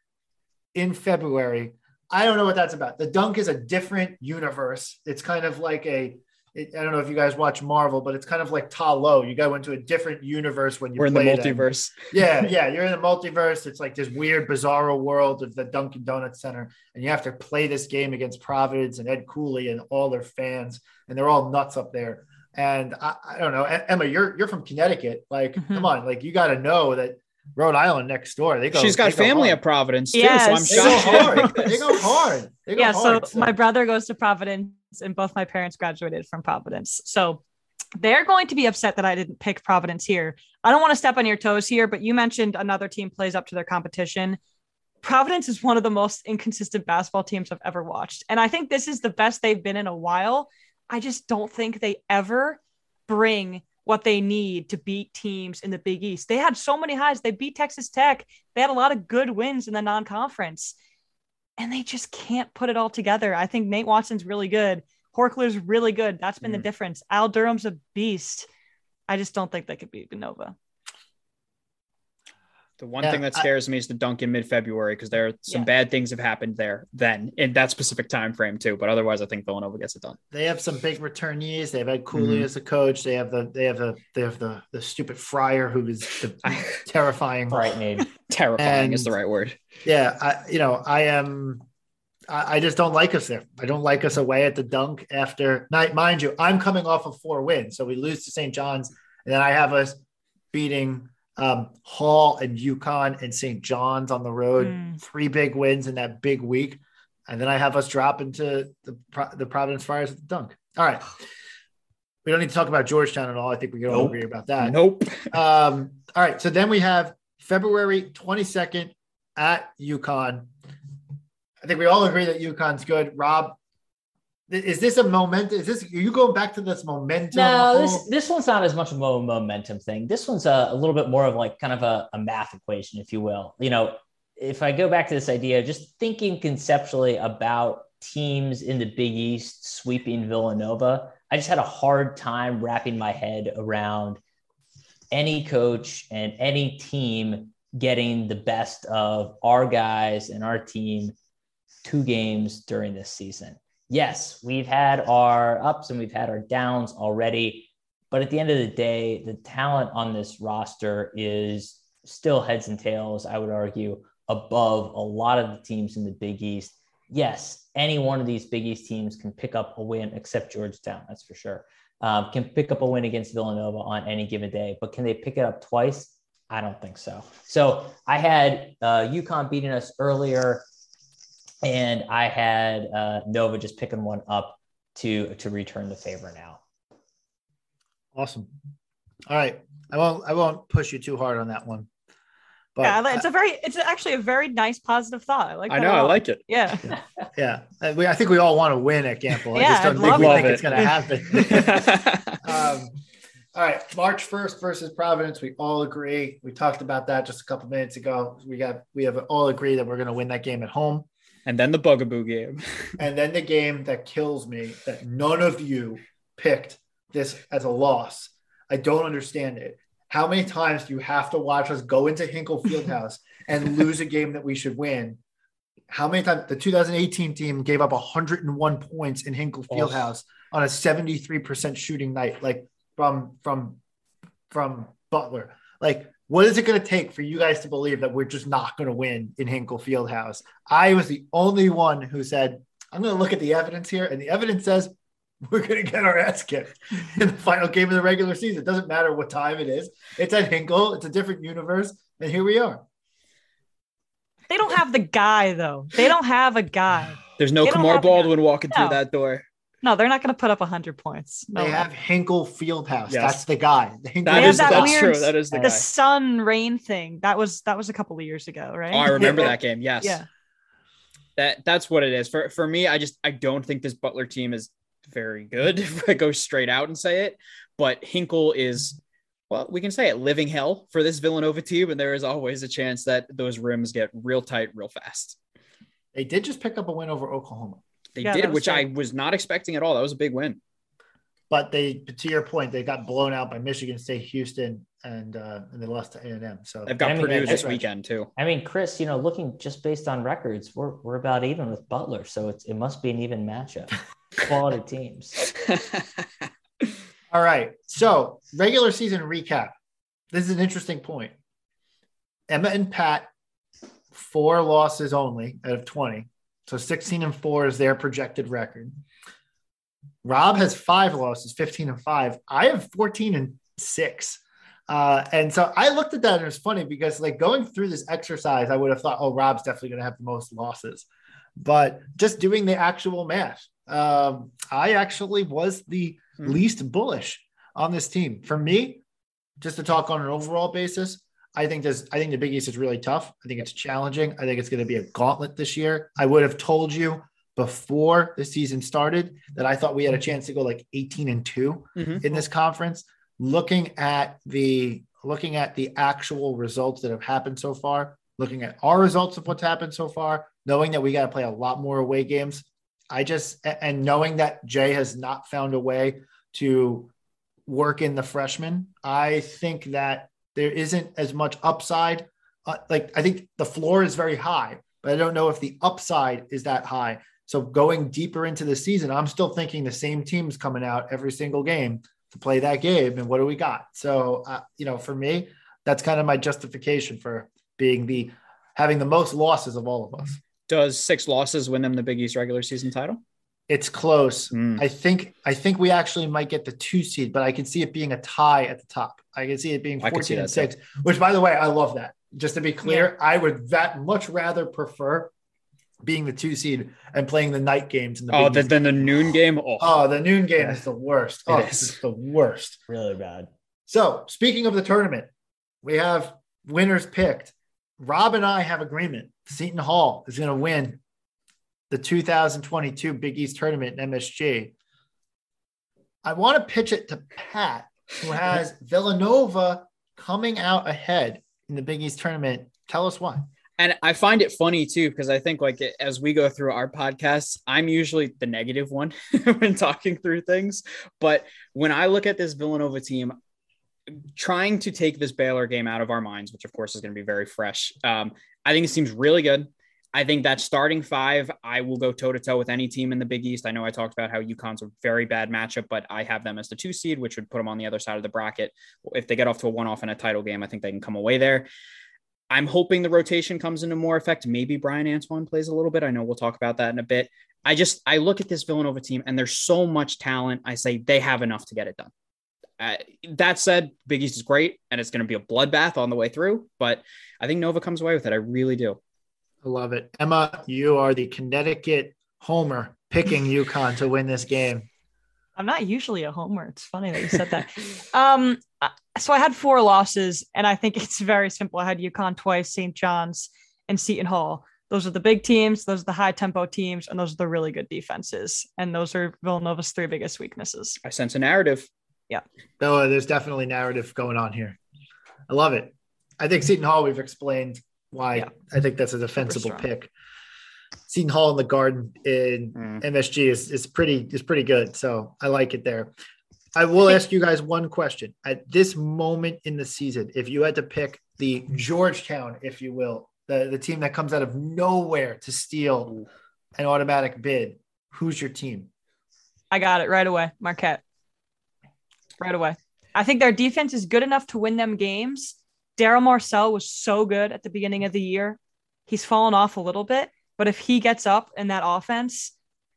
in February. I don't know what that's about. The dunk is a different universe. It's kind of like a, it, I don't know if you guys watch Marvel, but it's kind of like Ta Lo. You go into a different universe when you We're in the multiverse. Yeah, yeah, you're in the multiverse. It's like this weird, bizarro world of the Dunkin' Donuts Center, and you have to play this game against Providence and Ed Cooley and all their fans, and they're all nuts up there. And I, I don't know, Emma, you're you're from Connecticut. Like, Mhm. come on, like you got to know that Rhode Island next door. They go. She's got they go family hard. at Providence too, Yes. so I'm They go hard. they go hard. They go yeah, hard. so my brother goes to Providence, and both my parents graduated from Providence. So they're going to be upset that I didn't pick Providence here. I don't want to step on your toes here, but you mentioned another team plays up to their competition. Providence is one of the most inconsistent basketball teams I've ever watched. And I think this is the best they've been in a while. I just don't think they ever bring what they need to beat teams in the Big East. They had so many highs. They beat Texas Tech. They had a lot of good wins in the non conference and they just can't put it all together. I think Nate Watson's really good. Horchler's really good. That's been the Mm. difference. Al Durham's a beast. I just don't think they could beat Nova. The one Yeah, thing that I- scares me is the dunk in mid-February because there are some Yeah. bad things have happened there then in that specific time frame too. But otherwise, I think Villanova gets it done. they have some big returnees. They've had Cooley Mhm. as a coach. They have the they have the they have the the stupid Friar who is the terrifying. Frightening. Terrifying is the right word. Yeah, I you know I am. I, I just don't like us there. I don't like us away at the dunk after night. Mind you, I'm coming off of four wins, so we lose to St. John's, and then I have us beating um, Hall and UConn and St. John's on the road. Mm. Three big wins in that big week, and then I have us drop into the the Providence Friars at the dunk. All right. We don't need to talk about Georgetown at all. I think we can all agree about that. Nope. Um, all right. So then we have February 22nd at UConn. I think we all agree that UConn's good. Rob, th- is this a moment? Is this are you going back to this momentum? No, this this one's not as much of a momentum thing. This one's a, a little bit more of like kind of a, a math equation, if you will. You know, if I go back to this idea, just thinking conceptually about teams in the Big East sweeping Villanova, I just had a hard time wrapping my head around any coach and any team getting the best of our guys and our team two games during this season. Yes, we've had our ups and we've had our downs already, but at the end of the day, the talent on this roster is still heads and tails, I would argue, above a lot of the teams in the Big East. Yes, any one of these Big East teams can pick up a win, except Georgetown, that's for sure. Um, can pick up a win against Villanova on any given day, but can they pick it up twice? I don't think so. So I had uh, UConn beating us earlier, and I had uh, Nova just picking one up to to return the favor now. awesome. All right. I won't I won't push you too hard on that one. But yeah, it's a very, it's actually a very nice, positive thought. I like. I know. a I lot. like it. Yeah, yeah, Uh, we, I think we all want to win at Gampel. I Yeah, just don't I'd think love it. it's going to happen. Um, all right, March 1st versus Providence. We all agree. We talked about that just a couple minutes ago. We got we have all agree that we're going to win that game at home. And then the Bugaboo game. And then the game that kills me that none of you picked this as a loss. I don't understand it. how many times do you have to watch us go into Hinkle Fieldhouse and lose a game that we should win? How many times the 2018 team gave up 101 points in Hinkle Oh. Fieldhouse on a 73% shooting night, like from from from Butler? Like, what is it going to take for you guys to believe that we're just not going to win in Hinkle Fieldhouse? I was the only one who said, I'm going to look at the evidence here, and the evidence says we're going to get our ass kicked in the final game of the regular season. It doesn't matter what time it is. It's at Hinkle. It's a different universe, and here we are. They don't have the guy though. They don't have a guy. There's no Kamar Baldwin walking No. through that door. No, they're not going to put up 100 points. No They way. have Hinkle Fieldhouse. Yes. That's the guy. The Hinkle That have is that that's weird- true. That is the guy. the guy. sun rain thing. That was that was a couple of years ago, right? Oh, I remember that game. Yes. Yeah. That that's what it is. For for me, I just I don't think this Butler team is very good. If I go straight out and say it, but Hinkle is well, we can say it, living hell for this Villanova team, and there is always a chance that those rims get real tight real fast. They did just pick up a win over Oklahoma, They Yeah, did, was which I was not expecting at all. That was a big win. but they, to your point, they got blown out by Michigan State, Houston, and uh, and they lost to A and M. So They've got I mean, Purdue that's this right. weekend too. I mean, Chris, you know, looking just based on records, we're we're about even with Butler, so it's it must be an even matchup. Quality teams. All right. So regular season recap. This is an interesting point. Emma and Pat, four losses only out of 20. So 16 and four is their projected record. Rob has five losses, 15 and five. I have 14 and six. Uh, and so I looked at that and it was funny because like going through this exercise, I would have thought, oh, Rob's definitely going to have the most losses. But just doing the actual math, um, I actually was the Hmm. least bullish on this team. For me, just to talk on an overall basis, I think this. I think the Big East is really tough. I think it's challenging. I think it's going to be a gauntlet this year. I would have told you before the season started that I thought we had a chance to go like 18 and 2 Mhm. in this conference. Looking at the looking at the actual results that have happened so far, looking at our results of what's happened so far, knowing that we got to play a lot more away games. I just and knowing that Jay has not found a way to work in the freshmen, I think that there isn't as much upside. Uh, like I think the floor is very high, but I don't know if the upside is that high. So going deeper into the season, I'm still thinking the same teams coming out every single game to play that game. And what do we got? So uh, you know, for me, that's kind of my justification for being the having the most losses of all of us. Does six losses win them the Big East regular season title? It's close. Mm. I think I think we actually might get the two seed, but I can see it being a tie at the top. I can see it being I could 14 and that too. 6, which by the way, I love that. Just to be clear, I would that much rather prefer being the two seed and playing the night games in the Oh, Big the, then the noon game. Oh, Oh, the noon game Yeah. is the worst. It Oh, is. it's the worst. Really bad. So, speaking of the tournament, we have winners picked. Rob and I have agreement. Seton Hall is going to win the 2022 Big East tournament in MSG. I want to pitch it to Pat, who has Villanova coming out ahead in the Big East tournament. Tell us why. And I find it funny too, because I think like as we go through our podcasts, I'm usually the negative one when talking through things. But when I look at this Villanova team, trying to take this Baylor game out of our minds, which of course is going to be very fresh, um, I think it seems really good. I think that starting five, I will go toe to toe with any team in the Big East. I know I talked about how UConn's a very bad matchup, but I have them as the two seed, which would put them on the other side of the bracket. If they get off to a one off in a title game, I think they can come away there. I'm hoping the rotation comes into more effect. Maybe Bryan Antoine plays a little bit. I know we'll talk about that in a bit. I just I look at this Villanova team and there's so much talent. I say they have enough to get it done. Uh, that said, Big East is great and it's going to be a bloodbath on the way through. But I think Nova comes away with it. I really do. I love it. Emma, you are the Connecticut homer picking UConn to win this game. I'm not usually a homer. It's funny that you said that. um, uh, so I had four losses, and I think it's very simple. I had UConn twice, St. John's, and Seton Hall. Those are the big teams. Those are the high tempo teams, and those are the really good defenses. And those are Villanova's three biggest weaknesses. I sense a narrative. Yeah. No, there's definitely narrative going on here. I love it. I think Seton Hall, we've explained why Yeah. I think that's a defensible pick. Seton Hall in the garden in Mm. MSG is, is pretty is pretty good. So I like it there. I will ask you guys one question. At this moment in the season, if you had to pick the Georgetown, if you will, the, the team that comes out of nowhere to steal an automatic bid, who's your team? I got it right away. Marquette. Right away. I think their defense is good enough to win them games. Darryl Morsell was so good at the beginning of the year. He's fallen off a little bit, but if he gets up in that offense,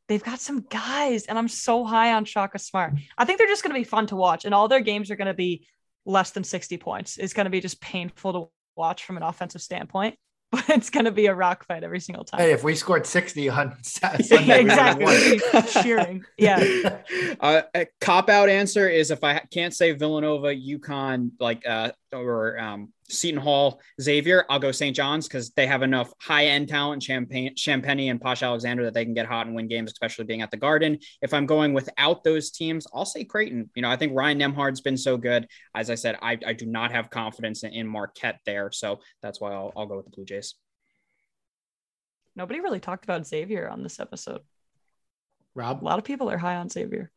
they've got some guys, and I'm so high on Shaka Smart. I think they're just going to be fun to watch, and all their games are going to be less than 60 points. It's going to be just painful to watch from an offensive standpoint, but it's going to be a rock fight every single time. Hey, if we scored 60 on Sunday, exactly. cheering. Yeah. Uh, a cop out answer is if I can't say Villanova, UConn, like, uh, or um, Seton Hall, Xavier, I'll go St. John's because they have enough high end talent, Champagne, Champagnie, and Posh Alexander that they can get hot and win games, especially being at the Garden. If I'm going without those teams, I'll say Creighton. You know, I think Ryan Nembhard's been so good. As I said, I, I do not have confidence in, in Marquette there, so that's why I'll, I'll go with the Blue Jays. Nobody really talked about Xavier on this episode. Rob, a lot of people are high on Xavier.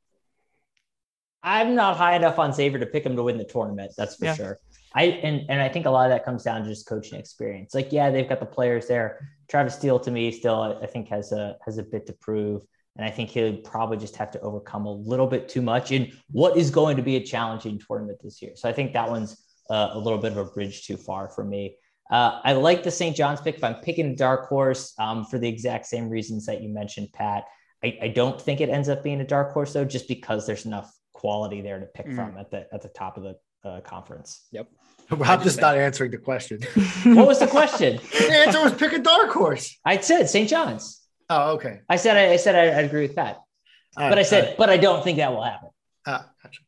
I'm not high enough on Xavier to pick him to win the tournament. That's for yeah. sure. I and and I think a lot of that comes down to just coaching experience. Like, yeah, they've got the players there. Travis Steele to me still I think has a has a bit to prove. And I think he'll probably just have to overcome a little bit too much in what is going to be a challenging tournament this year. So I think that one's uh, a little bit of a bridge too far for me. Uh, I like the St. John's pick. If I'm picking a dark horse um, for the exact same reasons that you mentioned, Pat, I, I, don't think it ends up being a dark horse though, just because there's enough quality there to pick mm. from at the at the top of the uh, conference. Yep. Rob just not answering the question. what was the question? the answer was pick a dark horse. I said St. John's. Oh, okay. I said I, I said I, agree with that, uh, but I said, uh, but I don't think that will happen. Uh, gotcha.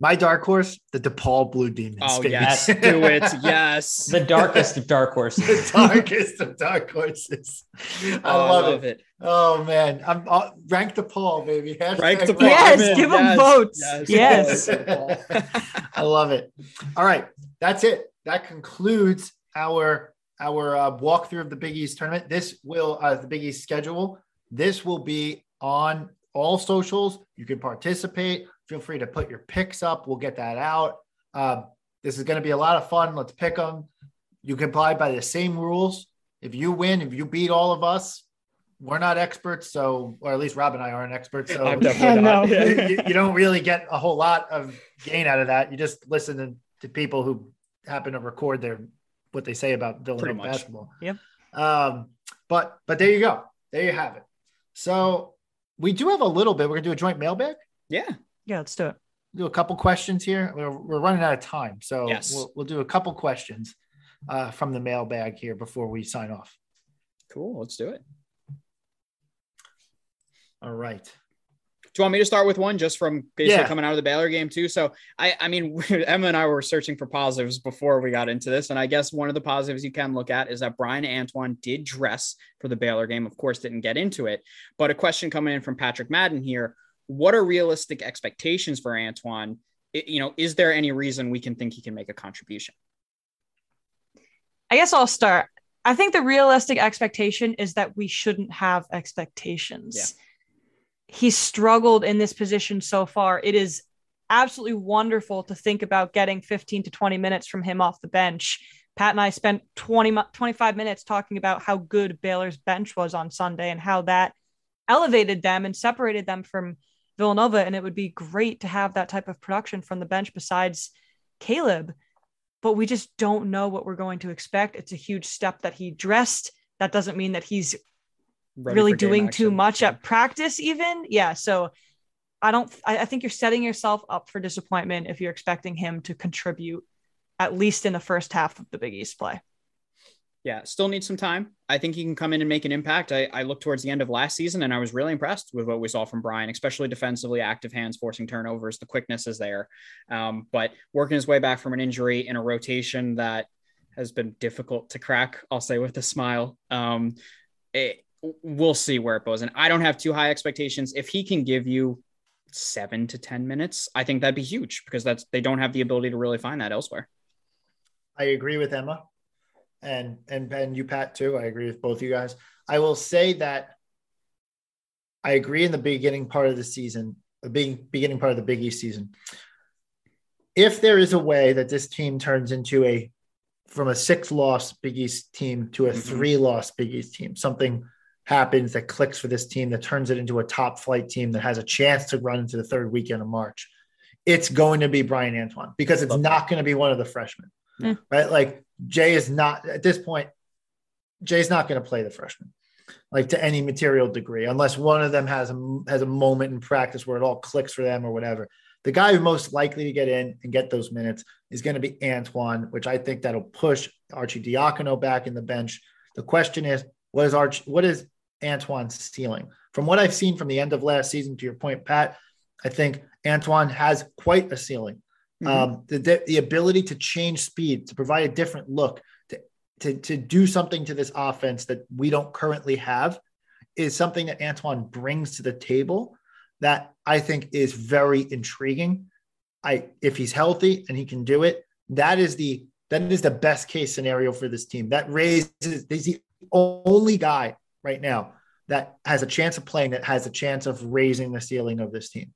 My dark horse, the DePaul Blue Demons. Oh yes, do it. Yes, the darkest of dark horses. the darkest of dark horses. I oh, love, I love it. it. Oh man, I'm uh, rank DePaul, baby. Hashtag rank DePaul. Yes, give them yes. votes. Yes. yes. I love it. All right, that's it. That concludes our our uh, walkthrough of the Big East tournament. This will uh, the Big East schedule. This will be on all socials. You can participate. Feel free to put your picks up. We'll get that out. Uh, this is going to be a lot of fun. Let's pick them. You can play by the same rules. If you win, if you beat all of us, we're not experts. So, or at least Rob and I aren't experts. So, I'm definitely not. you, you, don't really get a whole lot of gain out of that. You just listen to, to people who happen to record their what they say about Villanova basketball. Yep. Um, but but there you go. There you have it. So we do have a little bit. We're gonna do a joint mailbag. Yeah. Yeah, let's do it. Do a couple questions here. We're, we're running out of time, so yes. we'll, we'll do a couple questions uh, from the mailbag here before we sign off. Cool. Let's do it. All right. Do you want me to start with one just from basically yeah. coming out of the Baylor game too? So I, I mean, Emma and I were searching for positives before we got into this, and I guess one of the positives you can look at is that Bryan Antoine did dress for the Baylor game. Of course, didn't get into it, but a question coming in from Patrick Madden here: what are realistic expectations for Antoine? It, you know, is there any reason we can think he can make a contribution? I guess I'll start. I think the realistic expectation is that we shouldn't have expectations. Yeah. He's struggled in this position so far. It is absolutely wonderful to think about getting 15 to 20 minutes from him off the bench. Pat and I spent 20, 25 minutes talking about how good Baylor's bench was on Sunday and how that elevated them and separated them from Villanova, and it would be great to have that type of production from the bench besides Caleb. But we just don't know what we're going to expect. It's a huge step that he dressed. That doesn't mean that he's really doing too much at practice, even. Yeah. So I don't, I, I think you're setting yourself up for disappointment if you're expecting him to contribute at least in the first half of the Big East play yeah, still needs some time. I think he can come in and make an impact. I, I looked towards the end of last season and I was really impressed with what we saw from bryan especially defensively, active hands, forcing turnovers. The quickness is there. Um, but working his way back from an injury in a rotation that has been difficult to crack, I'll say with a smile. Um, it, we'll see where it goes. And I don't have too high expectations. If he can give you seven to 10 minutes, I think that'd be huge because that's they don't have the ability to really find that elsewhere. I agree with Emma and and and you Pat too. I agree with both you guys. I will say that I agree in the beginning part of the season being beginning part of the Big East season. If there is a way that this team turns into a from a six loss Big East team to a mm-hmm. three loss Big East team, something happens that clicks for this team that turns it into a top flight team that has a chance to run into the third weekend of March, it's going to be Bryan Antoine because it's not going to be one of the freshmen, mm. right? Like Jay is not at this point. Jay's not going to play the freshman, like to any material degree, unless one of them has a has a moment in practice where it all clicks for them or whatever. The guy who's most likely to get in and get those minutes is going to be Antoine, which I think that'll push Arcidiacono back in the bench. The question is, what is Arch? What is Antoine's ceiling? From what I've seen from the end of last season, to your point, Pat, I think Antoine has quite a ceiling. Mm-hmm. Um, the, the ability to change speed, to provide a different look, to, to, to do something to this offense that we don't currently have is something that Antoine brings to the table that I think is very intriguing. I if he's healthy and he can do it, that is the that is the best case scenario for this team. That raises he's the only guy right now that has a chance of playing that has a chance of raising the ceiling of this team.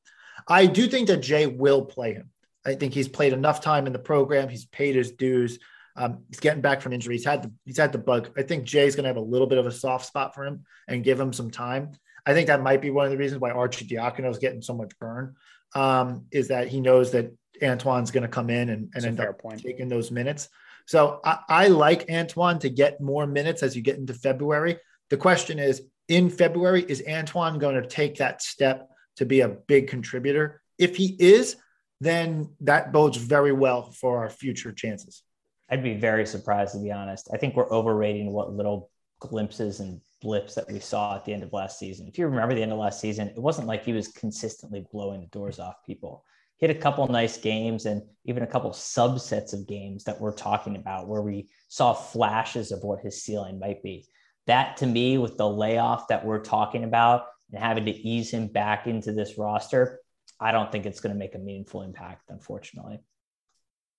I do think that Jay will play him. I think he's played enough time in the program. He's paid his dues. Um, he's getting back from injury. He's had the he's had the bug. I think Jay's going to have a little bit of a soft spot for him and give him some time. I think that might be one of the reasons why Arcidiacono is getting so much burn. Um, is that he knows that Antoine's going to come in and, and end up point. taking those minutes. So I, I like Antoine to get more minutes as you get into February. The question is, in February, is Antoine going to take that step to be a big contributor? If he is, then that bodes very well for our future chances. I'd be very surprised to be honest. I think we're overrating what little glimpses and blips that we saw at the end of last season. If you remember the end of last season, it wasn't like he was consistently blowing the doors off people. He had a couple nice games and even a couple subsets of games that we're talking about where we saw flashes of what his ceiling might be. That to me, with the layoff that we're talking about and having to ease him back into this roster, I don't think it's going to make a meaningful impact, unfortunately.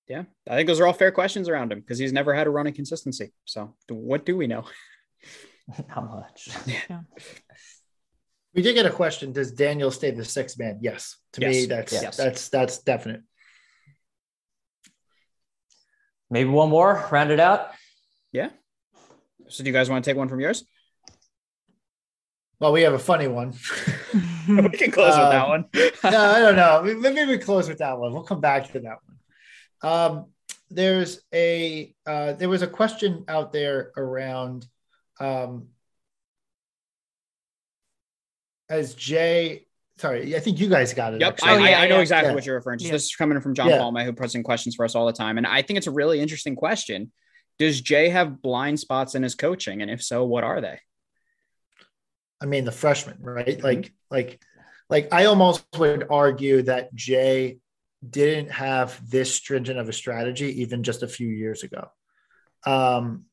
Yeah, I think those are all fair questions around him because he's never had a run of consistency. So, what do we know? Not much. Yeah. We did get a question. Does Daniel stay the sixth man? Yes. To yes. me, that's yes. that's that's definite. Maybe one more, round it out. Yeah. So do you guys want to take one from yours? Well, we have a funny one. we can close with that one. no, I don't know. Maybe we close with that one. We'll come back to that one. Um, there's a uh, there was a question out there around um, as Jay. Sorry, I think you guys got it. Yep, I, oh, yeah, I, know exactly yeah. what you're referring to. This is coming from John Palma, who puts in questions for us all the time, and I think it's a really interesting question. Does Jay have blind spots in his coaching, and if so, what are they? I mean, the freshman, right? Mm-hmm. Like, like, like I almost would argue that Jay didn't have this stringent of a strategy even just a few years ago. Um,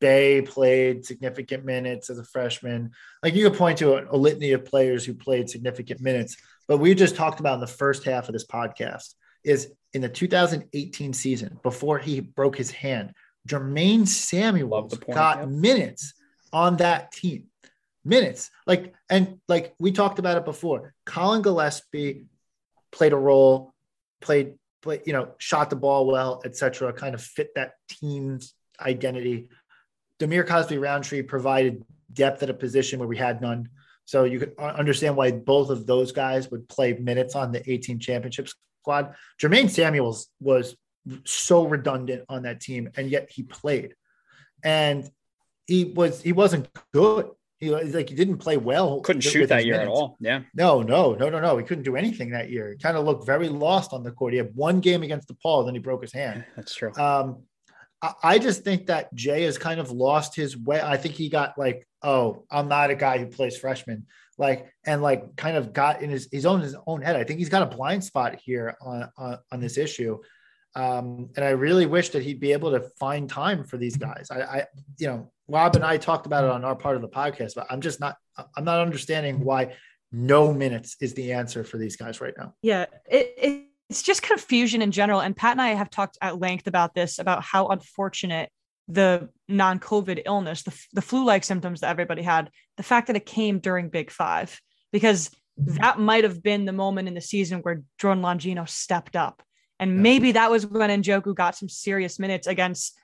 Bey played significant minutes as a freshman. Like you could point to a, a, litany of players who played significant minutes, but we just talked about in the first half of this podcast is in the 2018 season before he broke his hand, Jermaine Samuels point, got minutes on that team. Minutes. Like, and like we talked about it before, Collin Gillespie played a role, played, played, you know, shot the ball well, etc. kind of fit that team's identity. Dhamir Cosby Roundtree provided depth at a position where we had none. So you could understand why both of those guys would play minutes on the 18 championship squad. Jermaine Samuels was so redundant on that team, and yet he played. And he was he wasn't good. He was like he didn't play well. Couldn't shoot that year minutes. at all. Yeah. No, no, no, no, no. He couldn't do anything that year. He kind of looked very lost on the court. He had one game against the DePaul, then he broke his hand. That's true. Um, I just think that Jay has kind of lost his way. I think he got like, oh, I'm not a guy who plays freshman, like, and like kind of got in his his own his own head. I think he's got a blind spot here on on, on this issue, um, and I really wish that he'd be able to find time for these guys. I, I, you know, Rob and I talked about it on our part of the podcast, but I'm just not I'm not understanding why no minutes is the answer for these guys right now. Yeah, it, it it's just confusion in general. And Pat and I have talked at length about this, about how unfortunate the non-COVID illness, the, the flu-like symptoms that everybody had, the fact that it came during Big Five, because that might have been the moment in the season where Jordan Longino stepped up. And maybe that was when Njoku got some serious minutes against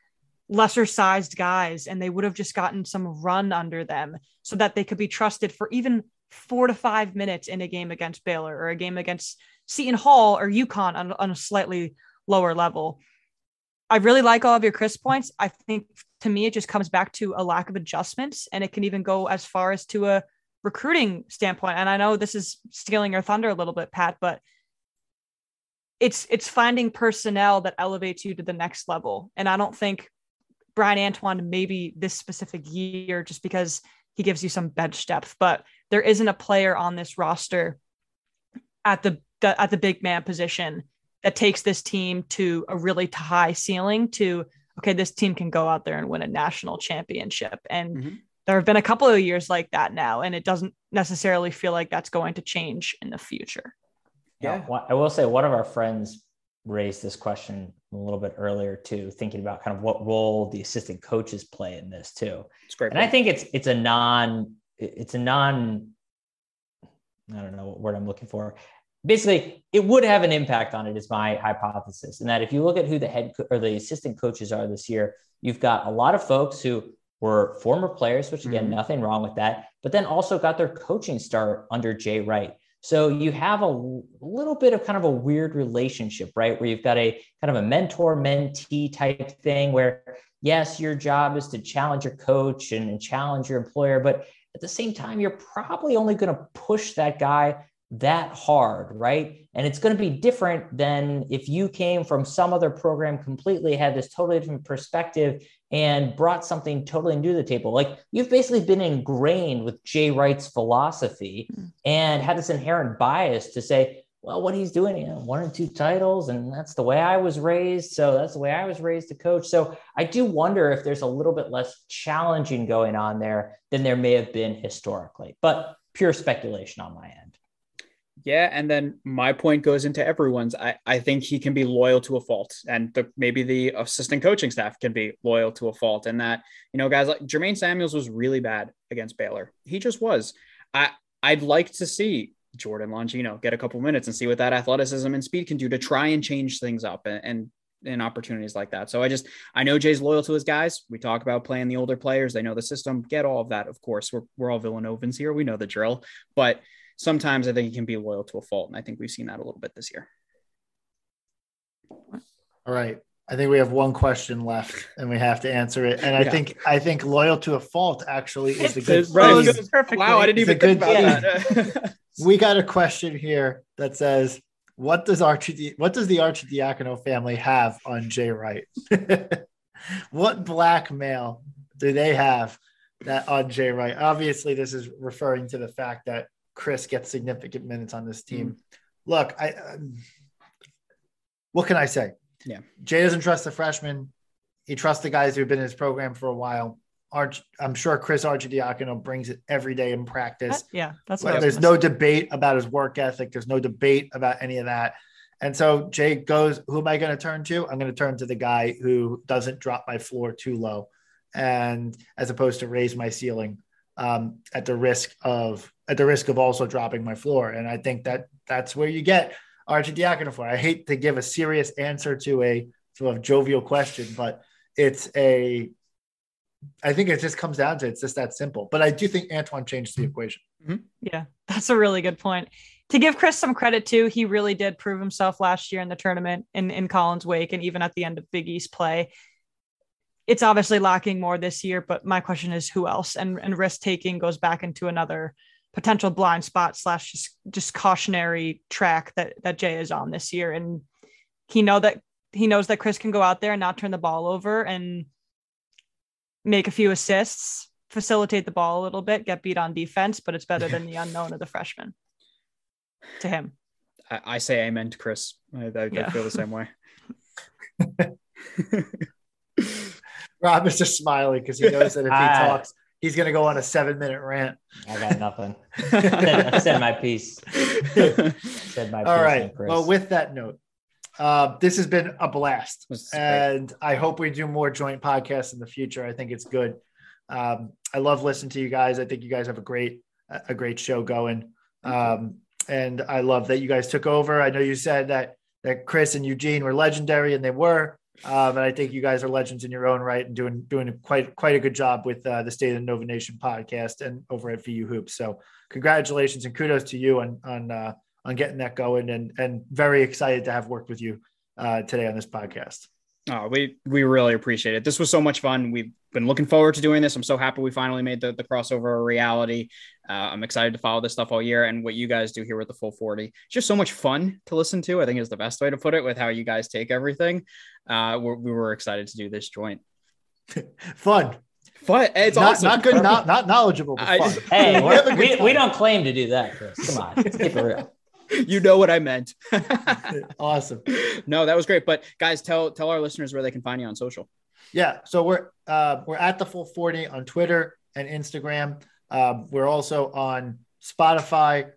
lesser sized guys and they would have just gotten some run under them so that they could be trusted for even four to five minutes in a game against Baylor or a game against Seton Hall or UConn on, on a slightly lower level. I really like all of your Chris points. I think to me, it just comes back to a lack of adjustments, and it can even go as far as to a recruiting standpoint. And I know this is stealing your thunder a little bit, Pat, but it's it's finding personnel that elevates you to the next level. And I don't think Bryan Antoine maybe this specific year just because he gives you some bench depth, but there isn't a player on this roster at the at the big man position that takes this team to a really high ceiling to okay this team can go out there and win a national championship and mm-hmm. there have been a couple of years like that now and it doesn't necessarily feel like that's going to change in the future yeah, yeah. i will say one of our friends raised this question a little bit earlier too thinking about kind of what role the assistant coaches play in this too it's great and point. i think it's it's a non it's a non i don't know what word i'm looking for basically it would have an impact on it is my hypothesis and that if you look at who the head co- or the assistant coaches are this year you've got a lot of folks who were former players which again mm-hmm. nothing wrong with that but then also got their coaching start under jay wright so you have a little bit of kind of a weird relationship right where you've got a kind of a mentor mentee type thing where yes your job is to challenge your coach and, challenge your employer but at the same time you're probably only going to push that guy that hard, right? And it's going to be different than if you came from some other program completely, had this totally different perspective and brought something totally new to the table. Like you've basically been ingrained with Jay Wright's philosophy mm. and had this inherent bias to say, well, what he's doing, you know, one or two titles, and that's the way I was raised. So that's the way I was raised to coach. So I do wonder if there's a little bit less challenging going on there than there may have been historically, but pure speculation on my end. Yeah, and then my point goes into everyone's. I, I think he can be loyal to a fault, and the, maybe the assistant coaching staff can be loyal to a fault. And that you know, guys like Jermaine Samuels was really bad against Baylor. He just was. I I'd like to see Jordan Longino get a couple minutes and see what that athleticism and speed can do to try and change things up and, and in opportunities like that. So I just I know Jay's loyal to his guys. We talk about playing the older players. They know the system. Get all of that. Of course, we're we're all Villanovans here. We know the drill, but sometimes I think he can be loyal to a fault. And I think we've seen that a little bit this year. All right. I think we have one question left and we have to answer it. And I yeah. think I think loyal to a fault actually is a good right. Wow, I didn't even think about that. we got a question here that says, what does Archie what does the Arcidiacono family have on Jay Wright? what black male do they have that on Jay Wright? Obviously, this is referring to the fact that Chris gets significant minutes on this team. Mm. Look, I um, what can I say? Yeah, Jay doesn't trust the freshmen. He trusts the guys who've been in his program for a while. Arch, I'm sure Chris Arcidiacono brings it every day in practice. That, yeah, that's what there's no say. debate about his work ethic. There's no debate about any of that. And so Jay goes, who am I going to turn to? I'm going to turn to the guy who doesn't drop my floor too low, and as opposed to raise my ceiling um, at the risk of at the risk of also dropping my floor. And I think that that's where you get Arcidiacono for. I hate to give a serious answer to a sort of jovial question, but it's a I think it just comes down to it's just that simple. But I do think Antoine changed the equation. Mm-hmm. Yeah, that's a really good point. To give Chris some credit too, he really did prove himself last year in the tournament in, in Collin's Wake and even at the end of Big East play it's obviously lacking more this year, but my question is who else? And and risk taking goes back into another potential blind spot slash just, just cautionary track that that Jay is on this year. And he know that he knows that Chris can go out there and not turn the ball over and make a few assists, facilitate the ball a little bit, get beat on defense, but it's better than the unknown of the freshman to him. I, I say amen to Chris. I, I, yeah. I feel the same way. Rob is just smiling because he knows that if he I, talks, he's going to go on a seven minute rant. I got nothing. I said my piece. said my piece. All right. Well, with that note, uh, this has been a blast, and I hope we do more joint podcasts in the future. I think it's good. Um, I love listening to you guys. I think you guys have a great, a great show going. Um, and I love that you guys took over. I know you said that that Chris and Eugene were legendary, and they were. Um, and I think you guys are legends in your own right and doing doing quite quite a good job with uh, the State of the Nova Nation podcast and over at VU Hoops. So congratulations and kudos to you on on uh, on getting that going and and very excited to have worked with you uh, today on this podcast. Oh, we we really appreciate it. This was so much fun. We've been looking forward to doing this. I'm so happy we finally made the, the crossover a reality. Uh, I'm excited to follow this stuff all year and what you guys do here with the full 40. It's just so much fun to listen to. I think is the best way to put it with how you guys take everything. Uh, we were excited to do this joint. fun. Fun. It's not, awesome. Not good, not, not knowledgeable. Just, hey, we, we, we don't claim to do that, Chris. Come on, let's keep it real. You know what I meant. awesome. No, that was great. But guys, tell tell our listeners where they can find you on social. Yeah, so we're uh, we're at the full forty on Twitter and Instagram. Um, we're also on Spotify,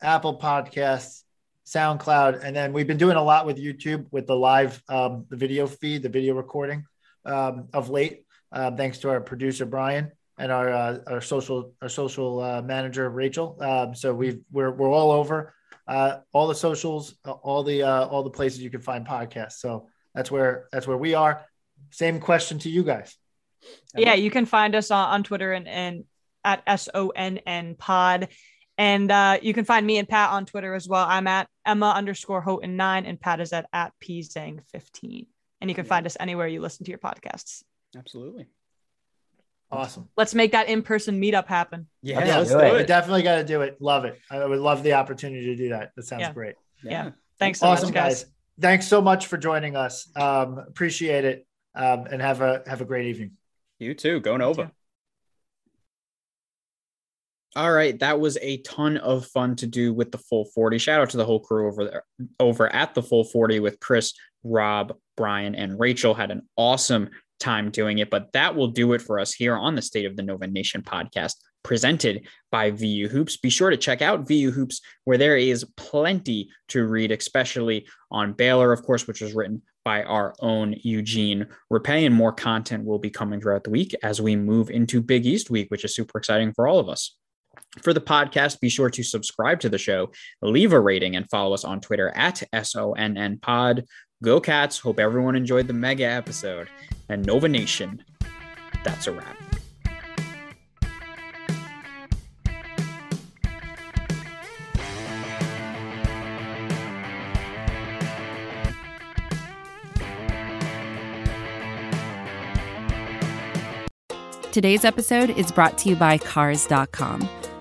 Apple Podcasts, SoundCloud, and then we've been doing a lot with YouTube with the live um, the video feed, the video recording um, of late. Uh, thanks to our producer Brian and our uh, our social our social uh, manager Rachel. Um, so we've we're we're all over uh, all the socials, all the uh, all the places you can find podcasts. So that's where that's where we are. Same question to you guys. Yeah, you can find us on, on Twitter and, and at S O N N pod. And uh, you can find me and Pat on Twitter as well. I'm at Emma underscore Houghton nine, and Pat is at at Pzang fifteen. And you can find us anywhere you listen to your podcasts. Absolutely. Awesome. Let's make that in person meetup happen. Yeah, yeah let's do do it. We it. definitely got to do it. Love it. I would love the opportunity to do that. That sounds Yeah. great. Yeah. Thanks so awesome, much, guys. guys. Thanks so much for joining us. Um, appreciate it. Um, and have a have a great evening. You too. Go Nova. All right, that was a ton of fun to do with the full 40. Shout out to the whole crew over there over at the full 40 with Chris, Rob, Brian, and Rachel. Had an awesome time doing it, but that will do it for us here on the State of the Nova Nation podcast presented by VU Hoops. Be sure to check out VU Hoops, where there is plenty to read, especially on Baylor, of course, which was written by our own Eugene Rapay. And more content will be coming throughout the week as we move into Big East week, which is super exciting for all of us. For the podcast, be sure to subscribe to the show, leave a rating, and follow us on Twitter at SONN Pod. Go Cats. Hope everyone enjoyed the mega episode. And Nova Nation, that's a wrap. Today's episode is brought to you by Cars.com.